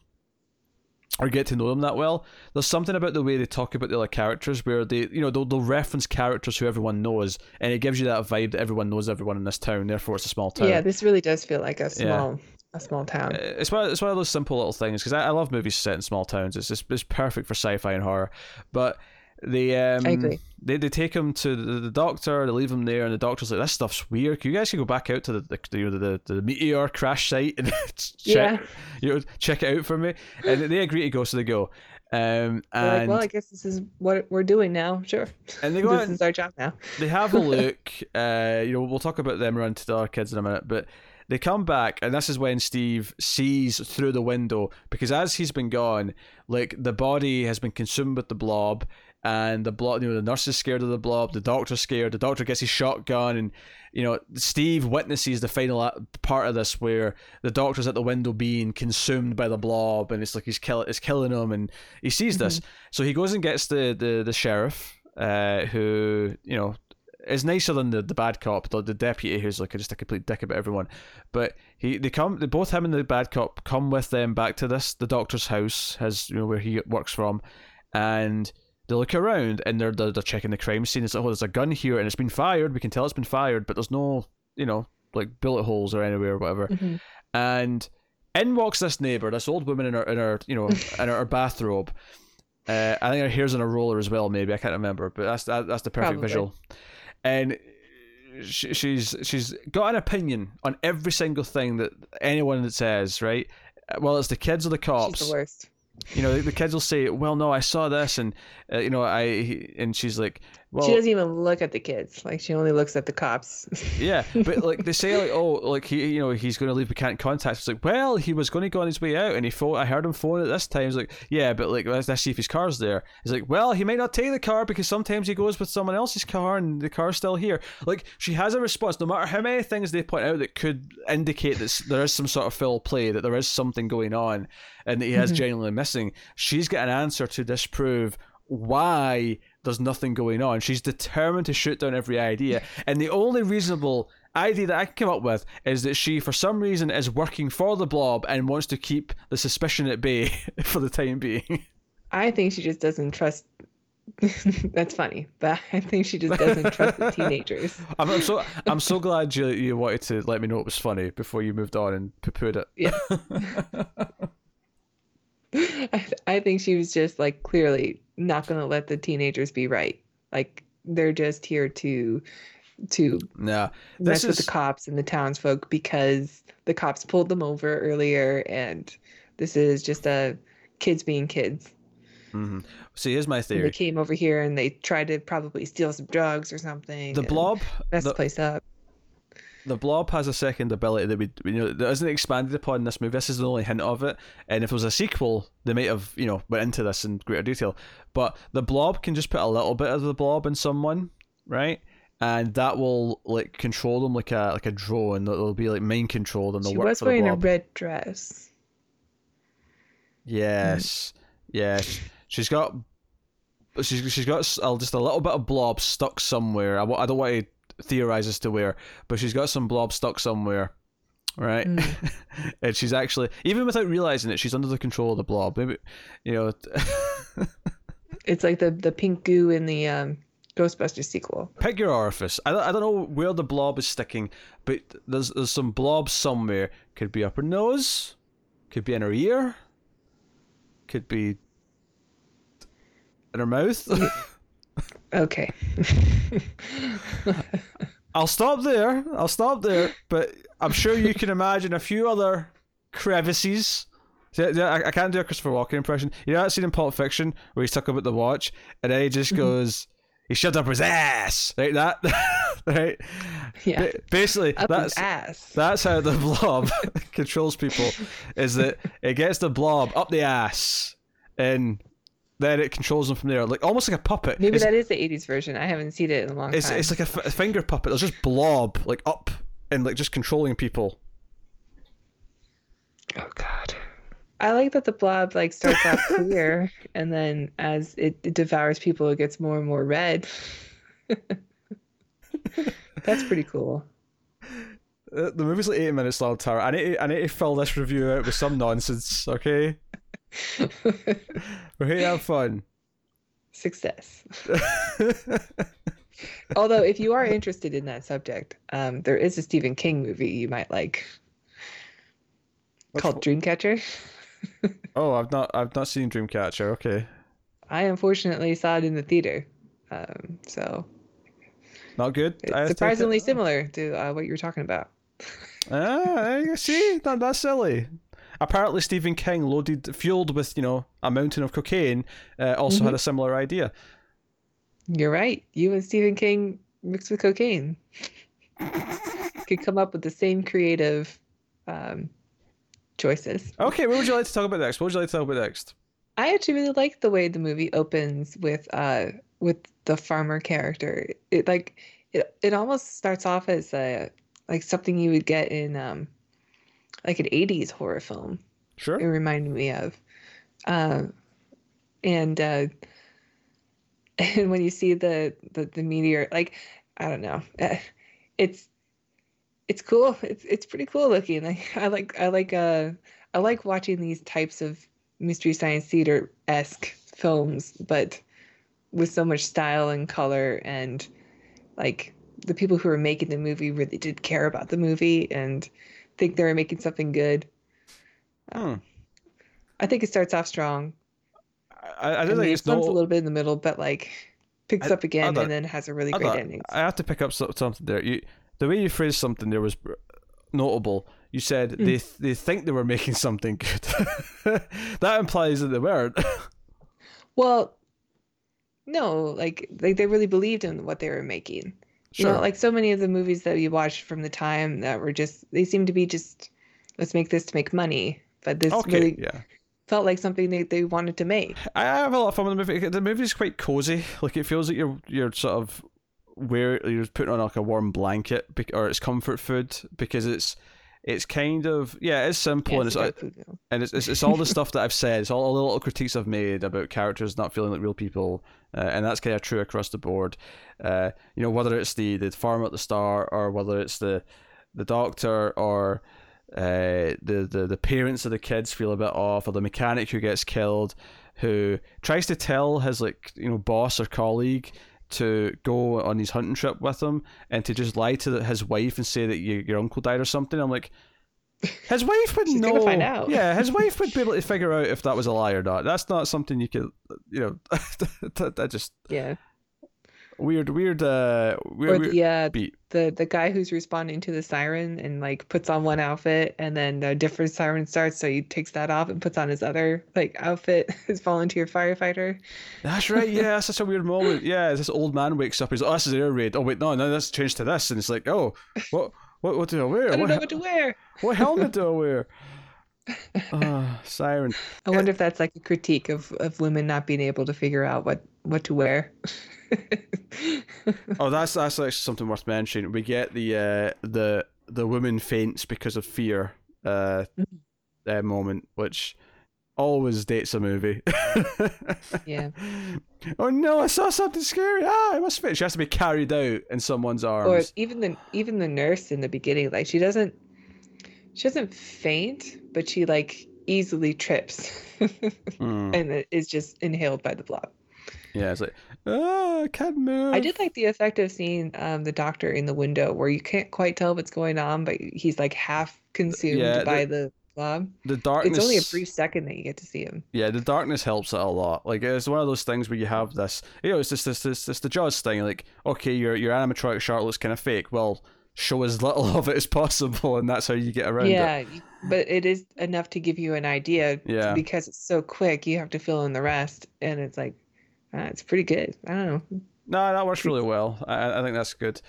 or get to know them that well. There's something about the way they talk about the other characters where they, you know, they'll, they'll reference characters who everyone knows, and it gives you that vibe that everyone knows everyone in this town. Therefore, it's a small town. yeah, this really does feel like a small a small town. Uh, It's one, it's one of those simple little things because I, I love movies set in small towns. It's just it's perfect for sci-fi and horror. But they um I agree. they they take him to the, the doctor. They leave him there, and the doctor's like, "This stuff's weird. Can you guys go back out to the the the, the, the meteor crash site and check Yeah. you know check it out for me?" And they agree to go, so they go. Um, We're like, and well, I guess this is what we're doing now. Sure, and they go out this is our job now. they have a look. Uh, you know, we'll talk about them around to the other kids in a minute, but they come back, and this is when Steve sees through the window because as he's been gone, like the body has been consumed with the blob, and the blob. You know, the nurse is scared of the blob. The doctor's scared. The doctor gets his shotgun, and you know, Steve witnesses the final part of this where the doctor's at the window being consumed by the blob, and it's like he's kill it's killing him, and he sees this, so he goes and gets the the the sheriff, uh, who you know is nicer than the, the bad cop, the, the deputy who's like just a complete dick about everyone. But he they come they both him and the bad cop come with them back to this the doctor's house, his you know where he works from, and they look around and they're they're, they're checking the crime scene. It's like oh there's a gun here and it's been fired. We can tell it's been fired, but there's no you know like bullet holes or anywhere or whatever. Mhm. And in walks this neighbor, this old woman in her in her you know in her bathrobe. Uh, I think her hair's on a roller as well. Maybe I can't remember, but that's that, that's the perfect Probably. visual. And she, she's she's got an opinion on every single thing that anyone that says right. Well, it's the kids or the cops. She's the worst. You know, the, the kids will say, "Well, no, I saw this," and uh, you know, I and she's like, "Well, she doesn't even look at the kids. Like she only looks at the cops. yeah, but like they say, like, oh, like he, you know, he's going to leave. We can't contact. It's like, well, he was going to go on his way out, and he phone. I heard him phone at this time. He's like, yeah, but like, let's, let's see if his car's there. He's like, well, he might not take the car because sometimes he goes with someone else's car, and the car's still here. Like, she has a response, no matter how many things they point out that could indicate that there is some sort of foul play, that there is something going on, and that he has mm-hmm. genuinely missing. She's got an answer to disprove why there's nothing going on. She's determined to shoot down every idea. And the only reasonable idea that I can come up with is that she, for some reason, is working for the blob and wants to keep the suspicion at bay for the time being. I think she just doesn't trust. That's funny, but I think she just doesn't trust the teenagers. I'm, I'm so I'm so glad you you wanted to let me know it was funny before you moved on and poo-pooed it. Yeah. I, I think she was just like clearly not going to let the teenagers be right. Like they're just here to to mess this with the cops and the townsfolk because the cops pulled them over earlier, and this is just a kids being kids. mhm. see. Here's my And they came over here and they tried to probably steal some drugs or something. The blob, mess the, the place up. The blob has a second ability that we, you know, that isn't expanded upon in this movie. This is the only hint of it. And if it was a sequel, they might have, you know, went into this in greater detail. But the blob can just put a little bit of the blob in someone, right? And that will like control them like a like a drone. They'll be like mind controlled and they'll She work was for the wearing a blob. red dress. Yes, yes. She's got, she's she's got just a little bit of blob stuck somewhere. I, I don't want to theorize as to where, but she's got some blob stuck somewhere, right? Mm. and she's actually, even without realizing it, she's under the control of the blob. Maybe, you know, It's like the the pink goo in the um, Ghostbusters sequel. pick your orifice. I don't, I don't know where the blob is sticking, but there's there's some blob somewhere. Could be up her nose, could be in her ear, could be in her mouth. Okay. I'll stop there. I'll stop there. But I'm sure you can imagine a few other crevices. I, can't do a Christopher Walken impression. You know that scene in Pulp Fiction where he's talking about the watch, and then he just mm-hmm. goes, "He shoved up his ass," like that, right? yeah. Ba- Basically, Up that's ass. that's how the blob controls people. Is that it gets the blob up the ass, and then it controls them from there, like almost like a puppet. Maybe It's- that is the '80s version. I haven't seen it in a long it's time. it's like a, f- a finger puppet. There's just blob like up and like just controlling people. Oh God. I like that the blob like starts off clear and then as it, it devours people it gets more and more red. That's pretty cool. Uh, The movie's like eight minutes long, Tara. I need to, I need to fill this review out with some nonsense. Okay, we're here to have fun. Success. Although if you are interested in that subject, um, there is a Stephen King movie you might like Which called Dreamcatcher. oh, I've not I've not seen Dreamcatcher. Okay, I unfortunately saw it in the theater. Um, so not good. It's surprisingly similar to uh, what you were talking about. Ah, you see, not that silly. Apparently, Stephen King, loaded, fueled with you know a mountain of cocaine, uh, also had a similar idea. You're right. You and Stephen King mixed with cocaine could come up with the same creative um, choices. Okay, what would you like to talk about next? What would you like to talk about next? I actually really like the way the movie opens with uh with the farmer character. It like it it almost starts off as a like something you would get in um like an 80s horror film. Sure. It reminded me of. Um and uh and when you see the the, the meteor like I don't know. It's it's cool. It's it's pretty cool looking. Like I like I like uh I like watching these types of mystery science theater esque films, but with so much style and color and like the people who were making the movie really did care about the movie and think they were making something good. Hmm. I think it starts off strong. I, I don't think it's a little bit in the middle, but like picks I- up again and then has a really I great thought- ending. I have to pick up something there. You, the way you phrased something there was notable. You said Hmm. they they think they were making something good. that implies that they weren't. Well, no, like they, they really believed in what they were making. You know, like so many of the movies that you watched from the time that were just they seem to be just let's make this to make money. But this okay. really Yeah. felt like something they, they wanted to make. I have a lot of fun with the movie. The movie's quite cozy. Like it feels like you're you're sort of where you're putting on like a warm blanket, or it's comfort food because it's it's kind of yeah, it's simple Yeah, and it's it's a like- food meal. and it's, it's it's all the stuff that I've said. It's all, all the little critiques I've made about characters not feeling like real people, uh, and that's kind of true across the board. Uh, you know, whether it's the the farm at the start, or whether it's the the doctor, or uh, the, the the parents of the kids feel a bit off, or the mechanic who gets killed, who tries to tell his like you know boss or colleague to go on his hunting trip with him, and to just lie to his wife and say that you, your uncle died or something. I'm like His wife would know. find out. Yeah, his wife would be able to figure out if that was a lie or not. That's not something you could, you know, that just Yeah. Weird, weird, uh, weird, Or the uh, beat. the the guy who's responding to the siren and like puts on one outfit and then a different siren starts, so he takes that off and puts on his other like outfit, his volunteer firefighter. That's right. Yeah, that's such a weird moment. Yeah, this old man wakes up. He's like, "Oh, this is air raid." Oh wait, no, no, that's changed to this, and it's like, "Oh, what, what, what do I wear? I don't what, know what to wear. what helmet do I wear?" Oh, siren. I wonder if that's like a critique of of women not being able to figure out what what to wear. Oh, that's that's actually something worth mentioning. We get the uh, the the woman faints because of fear uh, uh moment, which always dates a movie. Yeah. Oh no! I saw something scary. Ah, I must faint. She has to be carried out in someone's arms. or even the even the nurse in the beginning, like she doesn't she doesn't faint, but she like easily trips Mm. and it is just inhaled by the blob. Yeah, it's like, oh, I can't move. I did like the effect of seeing um, the doctor in the window where you can't quite tell what's going on, but he's like half consumed Yeah, by the blob. the darkness. It's only a brief second that you get to see him. Yeah, the darkness helps it a lot. Like it's one of those things where you have this, you know, it's just this, this, this the Jaws thing. Like, okay, your your animatronic shark looks kind of fake. Well, show as little of it as possible, and that's how you get around it. Yeah, y- but it is enough to give you an idea. Yeah. Because it's so quick, you have to fill in the rest, and it's like, uh, it's pretty good. I don't know. No, that works really well. I, I think that's good.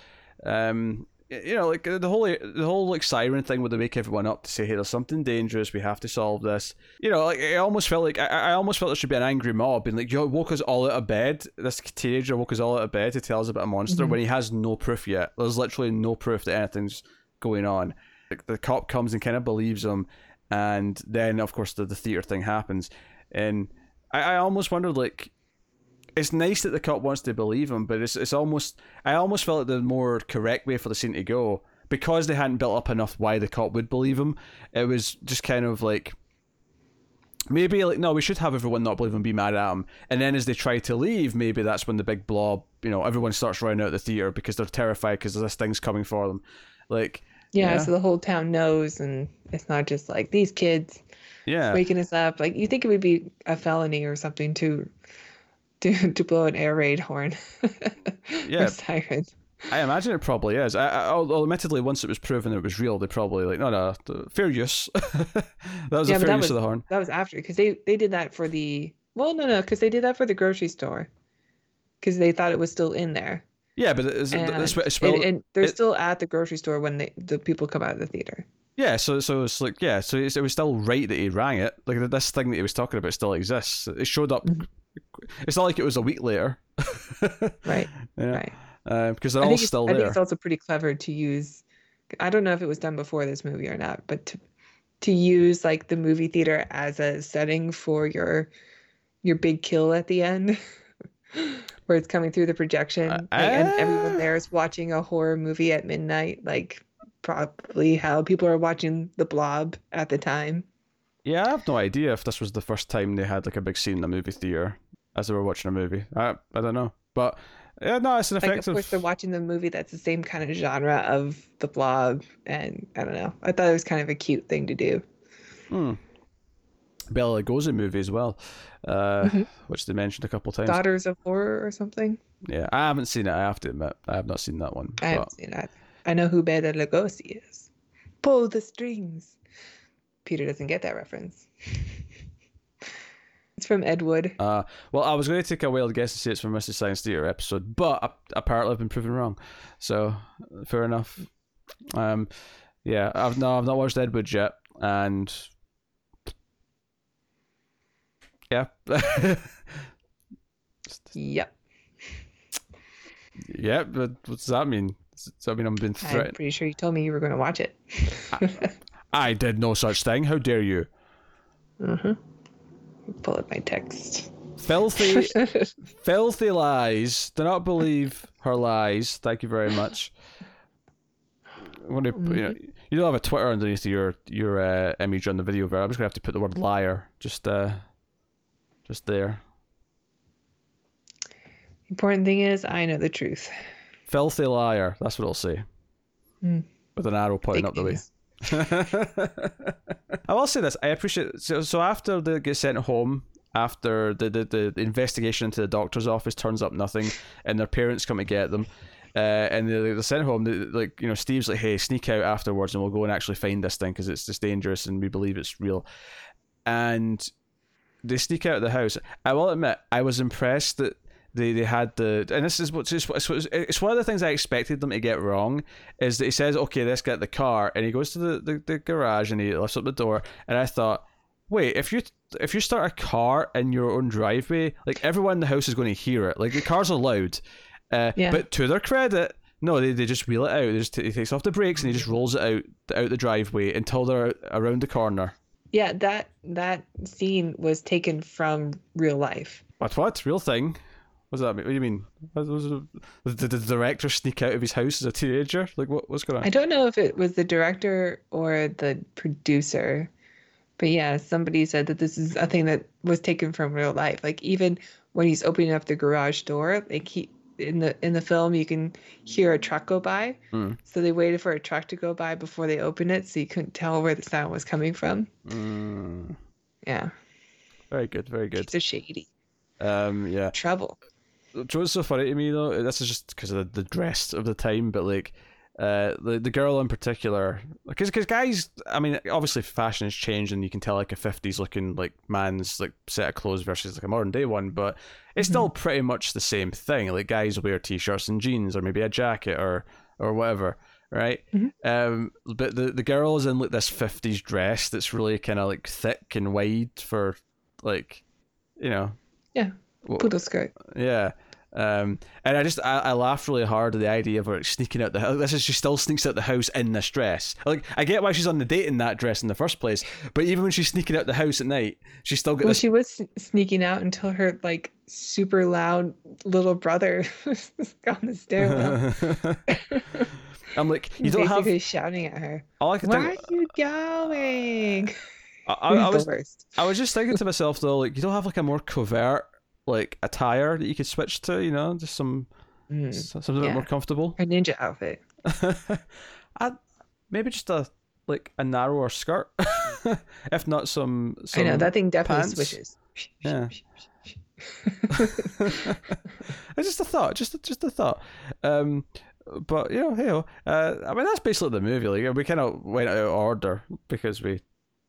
Um, you know, like the whole the whole like siren thing where they wake everyone up to say, "Hey, there's something dangerous. We have to solve this." You know, like I almost felt like I, I almost felt there should be an angry mob being like, "Yo, woke us all out of bed." This teenager woke us all out of bed to tell us about a monster Mhm. when he has no proof yet. There's literally no proof that anything's going on. Like the cop comes and kind of believes him, and then of course the the theater thing happens, and I, I almost wondered like it's nice that the cop wants to believe him, but it's it's almost I almost felt like the more correct way for the scene to go because they hadn't built up enough why the cop would believe him. It was just kind of like maybe like no, we should have everyone not believe him, be mad at him, and then as they try to leave, maybe that's when the big blob, you know, everyone starts running out of the theater because they're terrified because this thing's coming for them. Like Yeah, Yeah. so the whole town knows, and it's not just like these kids yeah, waking us up. Like you think it would be a felony or something to to to blow an air raid horn Yeah. siren. I imagine it probably is. I, I, although admittedly, once it was proven it was real, they probably like no, no, fair use. that was Yeah, a fair use was- of the horn. That was after because they they did that for the well no no because they did that for the grocery store because they thought it was still in there Yeah, but it's, and, it's, it's well, and, and they're it- still at the grocery store when they, the people come out of the theater. Yeah, so so it's like yeah, so it was still right that he rang it. Like this thing that he was talking about still exists. It showed up. Mhm. It's not like it was a week later. Right, Yeah. right. Uh, because they're I all think, it's, I think it's also pretty clever to use. I don't know if it was done before this movie or not, but to to use like the movie theater as a setting for your your big kill at the end, where it's coming through the projection, Uh, like, and everyone there is watching a horror movie at midnight, like probably how people are watching The Blob at the time. Yeah, I have no idea if this was the first time they had like a big scene in the movie theater as they were watching a movie. I I don't know, but yeah, no, it's an Like, of effective. course, they're watching the movie that's the same kind of genre of The Blob, and I don't know. I thought it was kind of a cute thing to do. Hmm. Bela Lugosi movie as well, uh, Mhm. which they mentioned a couple times. Daughters of Horror or something. Yeah, I haven't seen it. I have to admit, I have not seen that one. I haven't seen that. I know who Bela Lugosi is. Pull the strings. Peter doesn't get that reference. it's from Ed Wood. Uh, well, I was going to take a wild guess and say it's from Mystery Science Theater episode, but ap- apparently I've been proven wrong. So fair enough. Um, yeah, I've no, I've not watched Ed Wood yet, and yeah, Yep. yeah. But what does that mean? Does that mean I'm being I'm threatened? pretty sure you told me you were going to watch it. I did no such thing. How dare you? uh-huh. Pull up my text. Filthy, filthy lies. Do not believe her lies. Thank you very much. I want to, you know, you don't have a Twitter underneath your your uh, image on the video. There, I'm just gonna have to put the word liar just uh, just there. Important thing is, I know the truth. Filthy liar. That's what it'll say Hmm. with an arrow pointing Fake up the way. news. I will say this: I appreciate. So, so after they get sent home, after the, the the investigation into the doctor's office turns up nothing, and their parents come to get them. Uh, and they're, they're sent home. They, like you know, Steve's like, "Hey, sneak out afterwards, and we'll go and actually find this thing because it's just dangerous, and we believe it's real." And they sneak out of the house. I will admit, I was impressed that they, they had the and this is what's it's, it's one of the things I expected them to get wrong is that he says okay let's get the car and he goes to the, the, the garage and he lifts up the door and I thought wait if you if you start a car in your own driveway like everyone in the house is going to hear it. Like the cars are loud. Uh, Yeah. but to their credit no they, they just wheel it out. They just he takes off the brakes and he just rolls it out out the driveway until they're around the corner. Yeah, that that scene was taken from real life. what what? Real thing what does that mean? What do you mean? Did the director sneak out of his house as a teenager? Like, what, what's going on? I don't know if it was the director or the producer, but yeah, somebody said that this is a thing that was taken from real life. Like even when he's opening up the garage door, like he in the in the film you can hear a truck go by. Mm. So they waited for a truck to go by before they opened it, so you couldn't tell where the sound was coming from. Mm, Yeah, very good, very good. it's shady Um, yeah. trouble. Do you know what's so funny to me though? This is just because of the, the dress of the time, but like, uh, the the girl in particular, because because guys, I mean, obviously fashion has changed, and you can tell like a fifties looking like man's like set of clothes versus like a modern day one, but it's still pretty much the same thing. Like guys will wear t-shirts and jeans, or maybe a jacket, or or whatever, right? Mhm. Um, but the the girl is in like this fifties dress that's really kind of like thick and wide for like, you know, Yeah, Well, poodle skirt. yeah. Um, and I just I, I laughed really hard at the idea of her sneaking out the house. This is she still sneaks out the house in this dress. Like I get why she's on the date in that dress in the first place, but even when she's sneaking out the house at night, she still got Well, this. she was sneaking out until her like super loud little brother was on the stairwell. I'm like, you don't basically have. shouting at her. All I can Where think. are you going? I, I, I was the worst. I was just thinking to myself though, like you don't have like a more covert like attire that you could switch to, you know, just some Mm. something a bit Yeah. more comfortable. Her ninja outfit. I, maybe just a like a narrower skirt, if not some. some I know that thing definitely pants. swishes. Yeah. it's just a thought, just a, just a thought. Um, but you know, hey, uh, I mean that's basically the movie. Like we kind of went out of order because we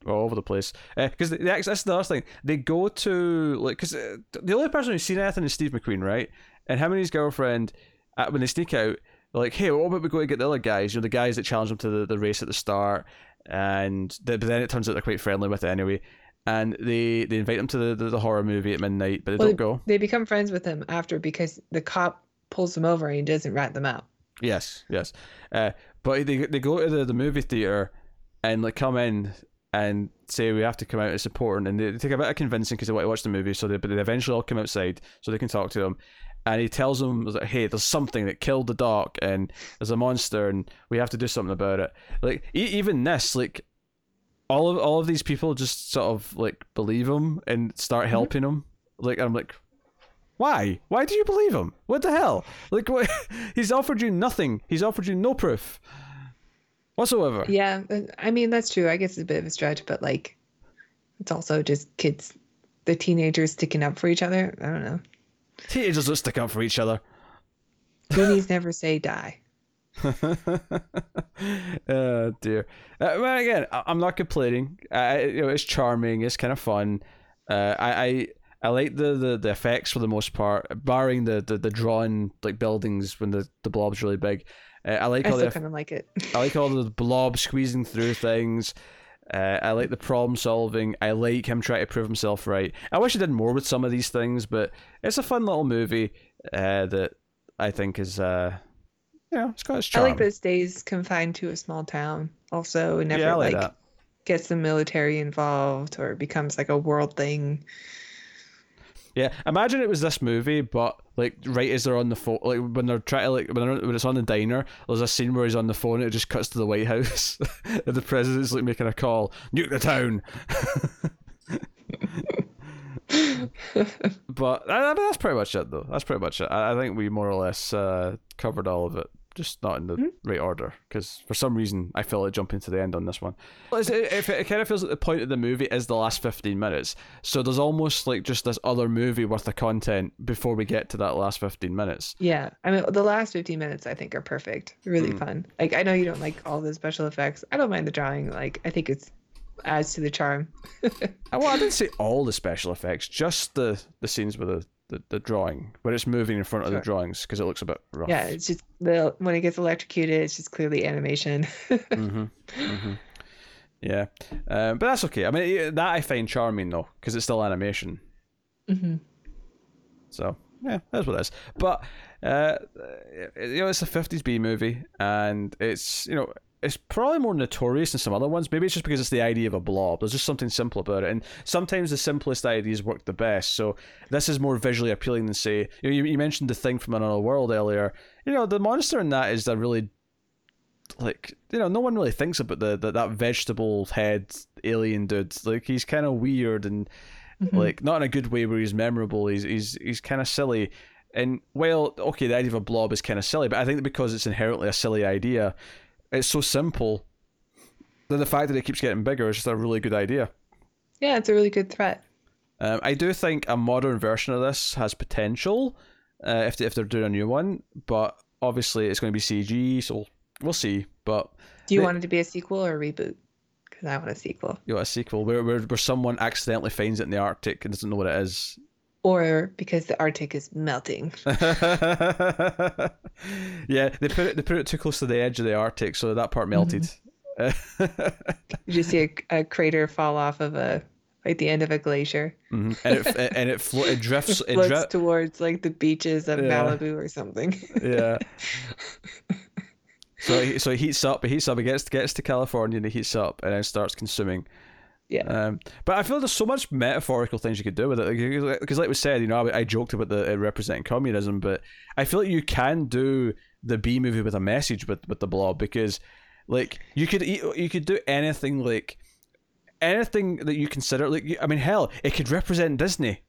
all over the place. Because the actually, that's the other thing. They go to like because uh, the only person who's seen anything is Steve McQueen, right? And him and his girlfriend, uh, when they sneak out, like, "Hey, what about we go to get the other guys? You know, the guys that challenged them to the, the race at the start." And the, but then it turns out they're quite friendly with it anyway. And they, they invite them to the, the, the horror movie at midnight, but they Well, don't go. They become friends with him after because the cop pulls them over and he doesn't rat them out. Yes, yes. Uh, but they they go to the, the movie theater and like come in and say we have to come out. and support important, and they, they take a bit of convincing because they want to watch the movie. So they but they eventually all come outside so they can talk to him. And he tells them, like, "Hey, there's something that killed the doc, and there's a monster, and we have to do something about it." Like e- even this, like all of all of these people just sort of like believe him and start mm-hmm. helping him. Like I'm like, why? Why do you believe him? What the hell? Like, what? he's offered you nothing. He's offered you no proof whatsoever. Yeah, uh, I mean that's true. I guess it's a bit of a stretch, but like, it's also just kids, the teenagers sticking up for each other. I don't know. Teenagers don't stick up for each other. Goonies never say die. oh dear. Uh, well, again, I- I'm not complaining. I, you know, it's charming. It's kind of fun. Uh, I, I I like the, the, the effects for the most part, barring the, the, the drawn like buildings when the, the blob's really big. Uh, I like I all the kind of like it. I like all the blob squeezing through things. Uh, I like the problem solving. I like him trying to prove himself right. I wish he did more with some of these things, but it's a fun little movie uh, that I think is, uh, you know, it's got its charm. I like that it stays confined to a small town. Also, it never yeah, like, like gets the military involved or becomes like a world thing. Yeah, imagine it was this movie, but like right as they're on the phone, like when they're trying to like when, when it's on the diner, there's a scene where he's on the phone. It just cuts to the White House, and the president's like making a call, nuke the town. but I, I mean, that's pretty much it, though. That's pretty much it. I, I think we more or less uh, covered all of it. Just not in the mm-hmm. right order. Because for some reason, I feel like jumping to the end on this one. Well, it, it, it, kind of feels like the point of the movie is the last fifteen minutes. So there's almost like just this other movie worth of content before we get to that last fifteen minutes. Yeah, I mean, the last fifteen minutes I think are perfect. Really mm. fun. Like I know you don't like all the special effects. I don't mind the drawing. Like I think it's adds to the charm. well, I didn't say all the special effects, just the the scenes with the the, the drawing but it's moving in front of the drawings because it looks a bit rough. Yeah, it's just the when it gets electrocuted, it's just clearly animation. mm-hmm. Mm-hmm. Yeah, um, but that's okay. I mean, that I find charming though because it's still animation. Mm-hmm. So yeah, that's what it is. But uh, you know, it's a '50s B movie, and it's you know it's probably more notorious than some other ones. Maybe it's just because it's the idea of a blob. There's just something simple about it, and sometimes the simplest ideas work the best. So this is more visually appealing than say you, know, you, you mentioned the thing from another world earlier. You know, the monster in that is a really like you know no one really thinks about the, the that vegetable head alien dude. Like he's kind of weird and mm-hmm. like not in a good way where he's memorable. He's he's he's kind of silly. And well, okay, the idea of a blob is kind of silly, but I think because it's inherently a silly idea, it's so simple that the fact that it keeps getting bigger is just a really good idea. Yeah, it's a really good threat. Um, I do think a modern version of this has potential uh, if they, if they're doing a new one, but obviously it's going to be CG, so we'll see. But do you they, want it to be a sequel or a reboot? Because I want a sequel. You want a sequel where, where where someone accidentally finds it in the Arctic and doesn't know what it is, or because the Arctic is melting. yeah, they put it they put it too close to the edge of the Arctic, so that part melted. Mm-hmm. you just see a, a, crater fall off of a like the end of a glacier, mm-hmm. and it and it, flo- it drifts it, floats towards like the beaches of yeah. Malibu or something. yeah. So so he heats up, it heats up, it gets gets to California and he heats up and then starts consuming yeah. Um, but I feel there's so much metaphorical things you could do with it. Because, like we said, you know, I, I joked about the uh, representing communism, but I feel like you can do the B movie with a message with, with the blob because, like, you could you could do anything like anything that you consider like I mean, hell, it could represent Disney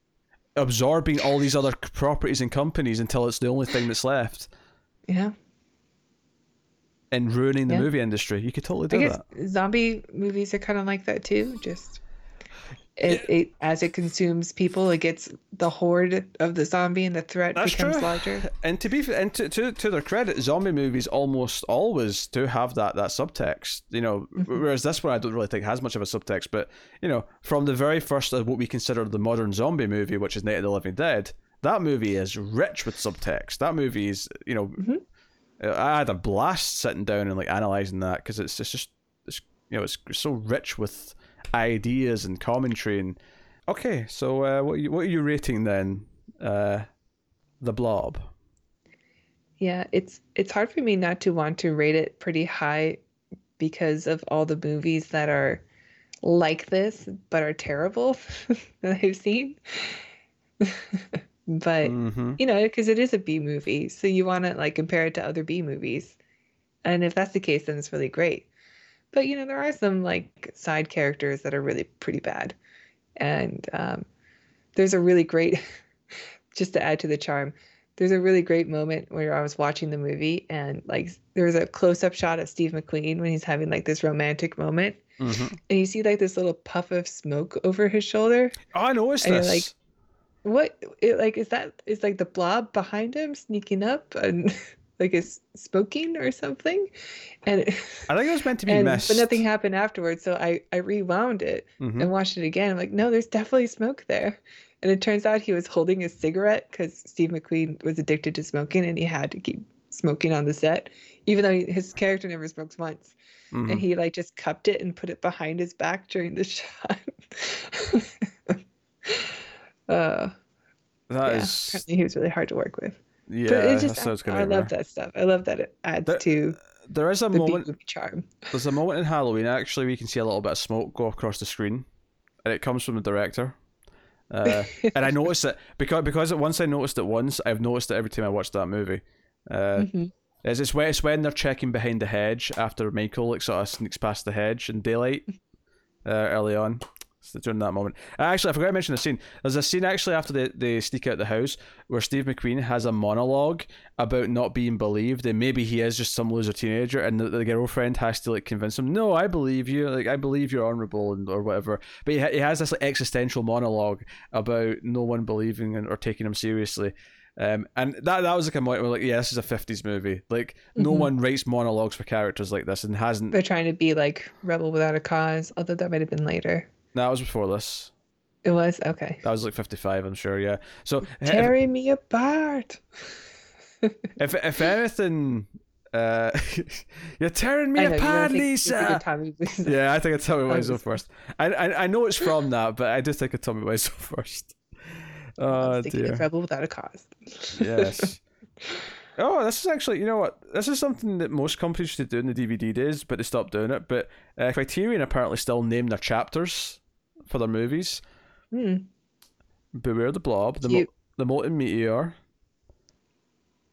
absorbing all these other properties and companies until it's the only thing that's left. Yeah and ruining the yeah. movie industry. You could totally do I guess that. Zombie movies are kind of like that too. Just it, it, as it consumes people, it gets the horde of the zombie and the threat That's becomes true. larger. And to be and to, to, to their credit, zombie movies almost always do have that that subtext. You know, mm-hmm. whereas this one I don't really think has much of a subtext. But you know, from the very first of what we consider the modern zombie movie, which is Night of the Living Dead, that movie is rich with subtext. That movie is you know. Mm-hmm I had a blast sitting down and like analyzing that because it's, it's just it's you know it's so rich with ideas and commentary and okay so uh, what are you, what are you rating then uh, the blob? Yeah it's it's hard for me not to want to rate it pretty high because of all the movies that are like this but are terrible that I've seen but mm-hmm. you know because it is a b movie so you want to like compare it to other b movies. And if that's the case then it's really great. But you know there are some like side characters that are really pretty bad. And um, there's a really great just to add to the charm there's a really great moment where i was watching the movie and like there was a close-up shot of steve mcqueen when he's having like this romantic moment. Mm-hmm. and you see like this little puff of smoke over his shoulder. Oh, i noticed this. like what it, like is that is like the blob behind him sneaking up and like is smoking or something? And i think it was meant to be and, but nothing happened afterwards so i i rewound it mm-hmm. and watched it again. I'm like no there's definitely smoke there. And it turns out he was holding a cigarette because steve mcqueen was addicted to smoking and he had to keep smoking on the set even though his character never smokes once. Mm-hmm. and he like just cupped it and put it behind his back during the shot Uh, that yeah, is... apparently he was really hard to work with. Yeah, but it just, I, I love that stuff. I love that it adds there, to. There is a moment. charm. There's a moment in Halloween actually we can see a little bit of smoke go across the screen, and it comes from the director. Uh, and I noticed it because because once I noticed it once, I've noticed it every time I watch that movie. Uh, mm-hmm. It's, it's when it's when they're checking behind the hedge after Michael like sort of sneaks past the hedge in daylight uh, early on, during that moment. Actually, I forgot to mention the scene. There's a scene actually after they, they sneak out the house where Steve McQueen has a monologue about not being believed and maybe he is just some loser teenager and the, the girlfriend has to like convince him, no, I believe you, like I believe you're honorable and or whatever. But he, ha- he has this like, existential monologue about no one believing and, or taking him seriously. Um, and that that was like a moment where like, yeah, this is a '50s movie. Like, no Mhm. one writes monologues for characters like this, and hasn't. They're trying to be like rebel without a cause, although that might have been later. No, that was before this. It was okay. That was like 55, I'm sure. Yeah. So if, Tearing me apart. if if anything, uh, you're tearing me know, apart, Lisa. Tommy. Yeah, I think it's Tommy Wiseau was- first. I, I I know it's from that, but I just think of Tommy Wiseau first. Oh dear. rebel without a cause. yes. Oh, this is actually, you know what? This is something that most companies used to do in the DVD days, but they stopped doing it. But uh, Criterion apparently still name their chapters for their movies. Hmm. Beware the Blob, the, mo- the Molten Meteor.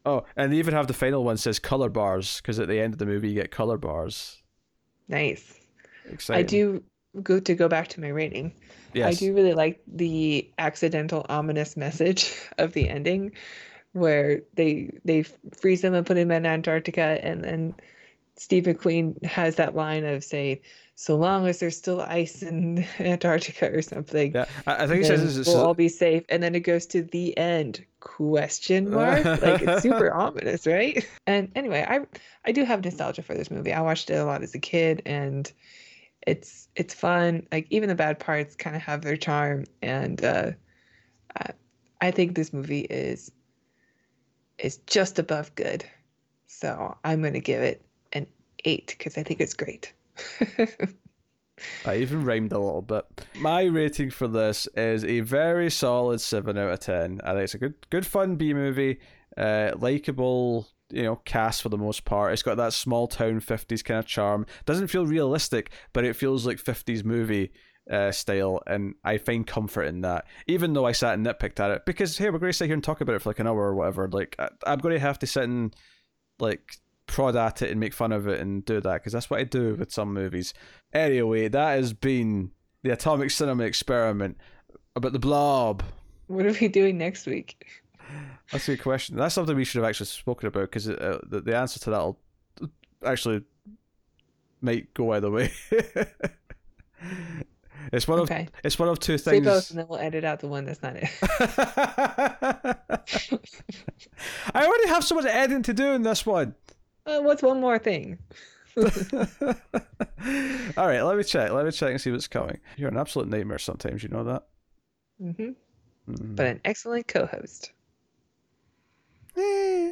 Oh, and they even have the final one says color bars because at the end of the movie you get color bars. Nice. Exciting. I do go to go back to my rating. Yes. I do really like the accidental ominous message of the ending where they they freeze them and put him in Antarctica and then Steve McQueen has that line of saying, so long as there's still ice in Antarctica or something, Yeah, I, I think it says we'll all be safe. And then it goes to the end question mark. like it's super ominous, right? And anyway, I I do have nostalgia for this movie. I watched it a lot as a kid and it's it's fun. Like even the bad parts kind of have their charm and uh I, I think this movie is is just above good. So I'm going to give it an 8 cuz I think it's great. I even rhymed a little bit. My rating for this is a very solid seven out of ten. I think it's a good, good fun B movie. Uh, likable, you know, cast for the most part. It's got that small town fifties kind of charm. Doesn't feel realistic, but it feels like fifties movie uh, style, and I find comfort in that. Even though I sat and nitpicked at it, because hey, we're going to sit here and talk about it for like an hour or whatever. Like I, I'm going to have to sit and like prod at it and make fun of it and do that because that's what I do with some movies. Anyway, that has been the Atomic Cinema Experiment about the blob. What are we doing next week? That's a good question. That's something we should have actually spoken about because uh, the, the answer to that will actually might go either way. it's one Okay. of it's one of two things. Say both and then we'll edit out the one that's not it. I already have so much editing to do in this one. Uh, what's one more thing? All right, let me check. Let me check and see what's coming. You're an absolute nightmare sometimes. You know that. hmm Mm. But an excellent co-host. Eh,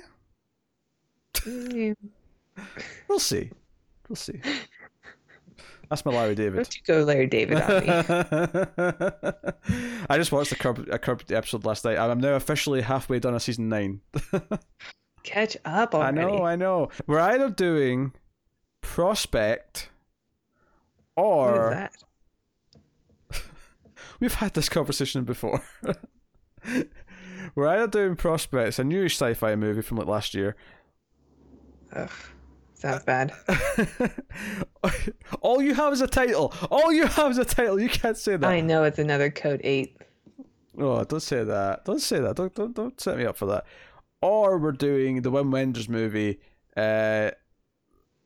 Mm, we'll see. We'll see. That's my Larry David. Don't you go Larry David on me. I just watched the curb, a curb episode last night. I'm now officially halfway done a season nine. Catch up on I know, I know. We're either doing Prospect What is or that? we've had this conversation before. We're either doing Prospect, it's a newish sci-fi movie from like last year. Ugh, sounds bad. All you have is a title. All you have is a title. You can't say that. I know it's another Code 8. Oh, don't say that. Don't say that. Don't don't don't set me up for that. Or we're doing the Wim Wenders movie, uh,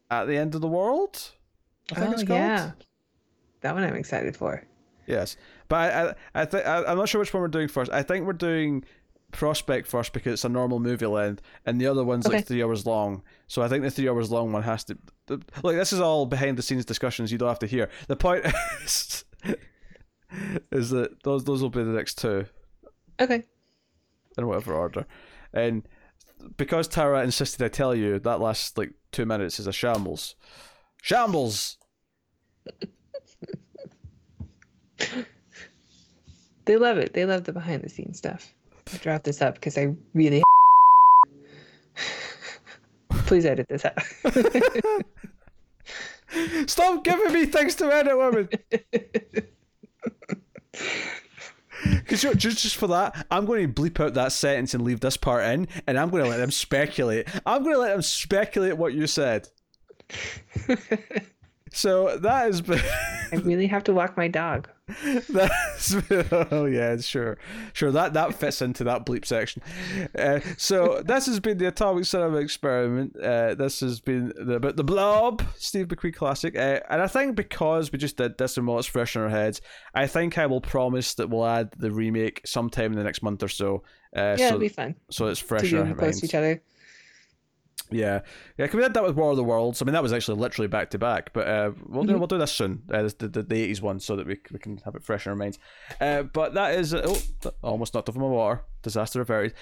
at the end of the world. I think oh, it's called. yeah. That one I'm excited for. Yes, but I I, I think I'm not sure which one we're doing first. I think we're doing Prospect first because it's a normal movie length, and the other one's Okay. like three hours long. So I think the three hours long one has to. Look, this is all behind the scenes discussions you don't have to hear. The point is, is that those those will be the next two. Okay. in whatever order. And because Tara insisted I tell you, that last like two minutes is a shambles. Shambles! They love it. They love the behind the scenes stuff. I dropped this up because I really. Please edit this out. Stop giving me things to edit, woman! Because just, just for that, I'm going to bleep out that sentence and leave this part in, and I'm going to let them speculate. I'm going to let them speculate what you said. So that has been. I really have to walk my dog. That's oh yeah, sure, sure that that fits into that bleep section. Uh, so this has been the Atomic Cinema Experiment. Uh, this has been the but the Blob, Steve McQueen classic, uh, and I think because we just did this and while it's fresh in our heads, I think I will promise that we'll add the remake sometime in the next month or so. Uh, Yeah, so, it'll be fun. so it's fresh in our minds. each other. Yeah, yeah. Can we did that with War of the Worlds? I mean, that was actually literally back to back. But uh, we'll do Mhm. we'll do this soon. Uh, this- the the eighties one, so that we we can have it fresh in our minds. Uh, but that is oh, almost knocked over my water. Disaster averted.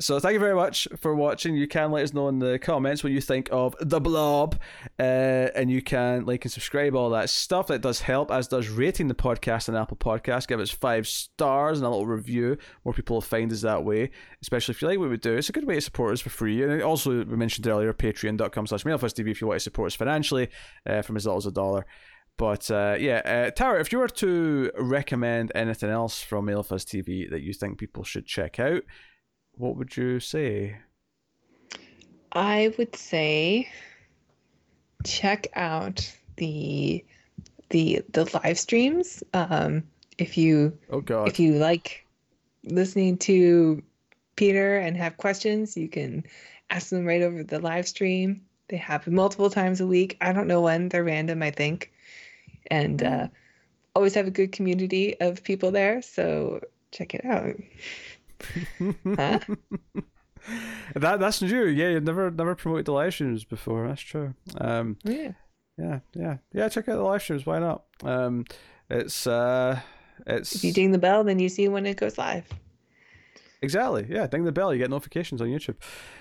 So thank you very much for watching. You can let us know in the comments what you think of the Blob, uh, and you can like and subscribe all that stuff. That does help, as does rating the podcast on Apple Podcasts. Give us five stars and a little review. More people will find us that way. Especially if you like what we do, it's a good way to support us for free. And also, we mentioned earlier, Patreon.com/slash MildFuzzTV if you want to support us financially uh, from as little as a dollar. But uh, yeah, uh, Tara, if you were to recommend anything else from Mild Fuzz TV that you think people should check out, what would you say? I would say check out the the the live streams. Um, if you Oh God, if you like listening to Peter and have questions, you can ask them right over the live stream. They happen multiple times a week. I don't know when, they're random, I think. And uh, always have a good community of people there. So check it out. Huh? that that's new. Yeah, you've never never promoted the live streams before. That's true. Um, Yeah. yeah, yeah, yeah. Check out the live streams. Why not? Um, it's uh, it's If you ding the bell, then you see when it goes live. Exactly. Yeah. Ding the bell. You get notifications on YouTube.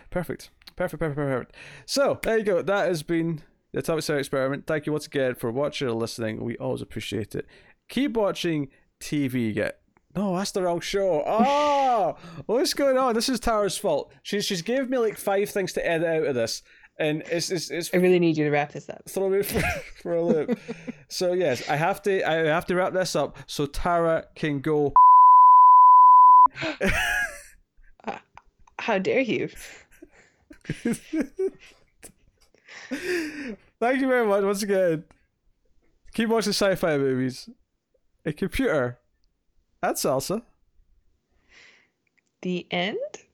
Perfect. Perfect. Perfect. Perfect. So there you go. That has been the Atomic Sound Experiment. Thank you once again for watching or listening. We always appreciate it. Keep watching TV. Get no, that's the wrong show. Oh, what's going on? This is Tara's fault. She's she's gave me like five things to edit out of this, and it's it's it's I really need you to wrap this up. throw me for, for a loop. so yes, I have to I have to wrap this up so Tara can go. Uh, how dare you? Thank you very much once again. Keep watching sci-fi movies. A computer. And salsa. The end?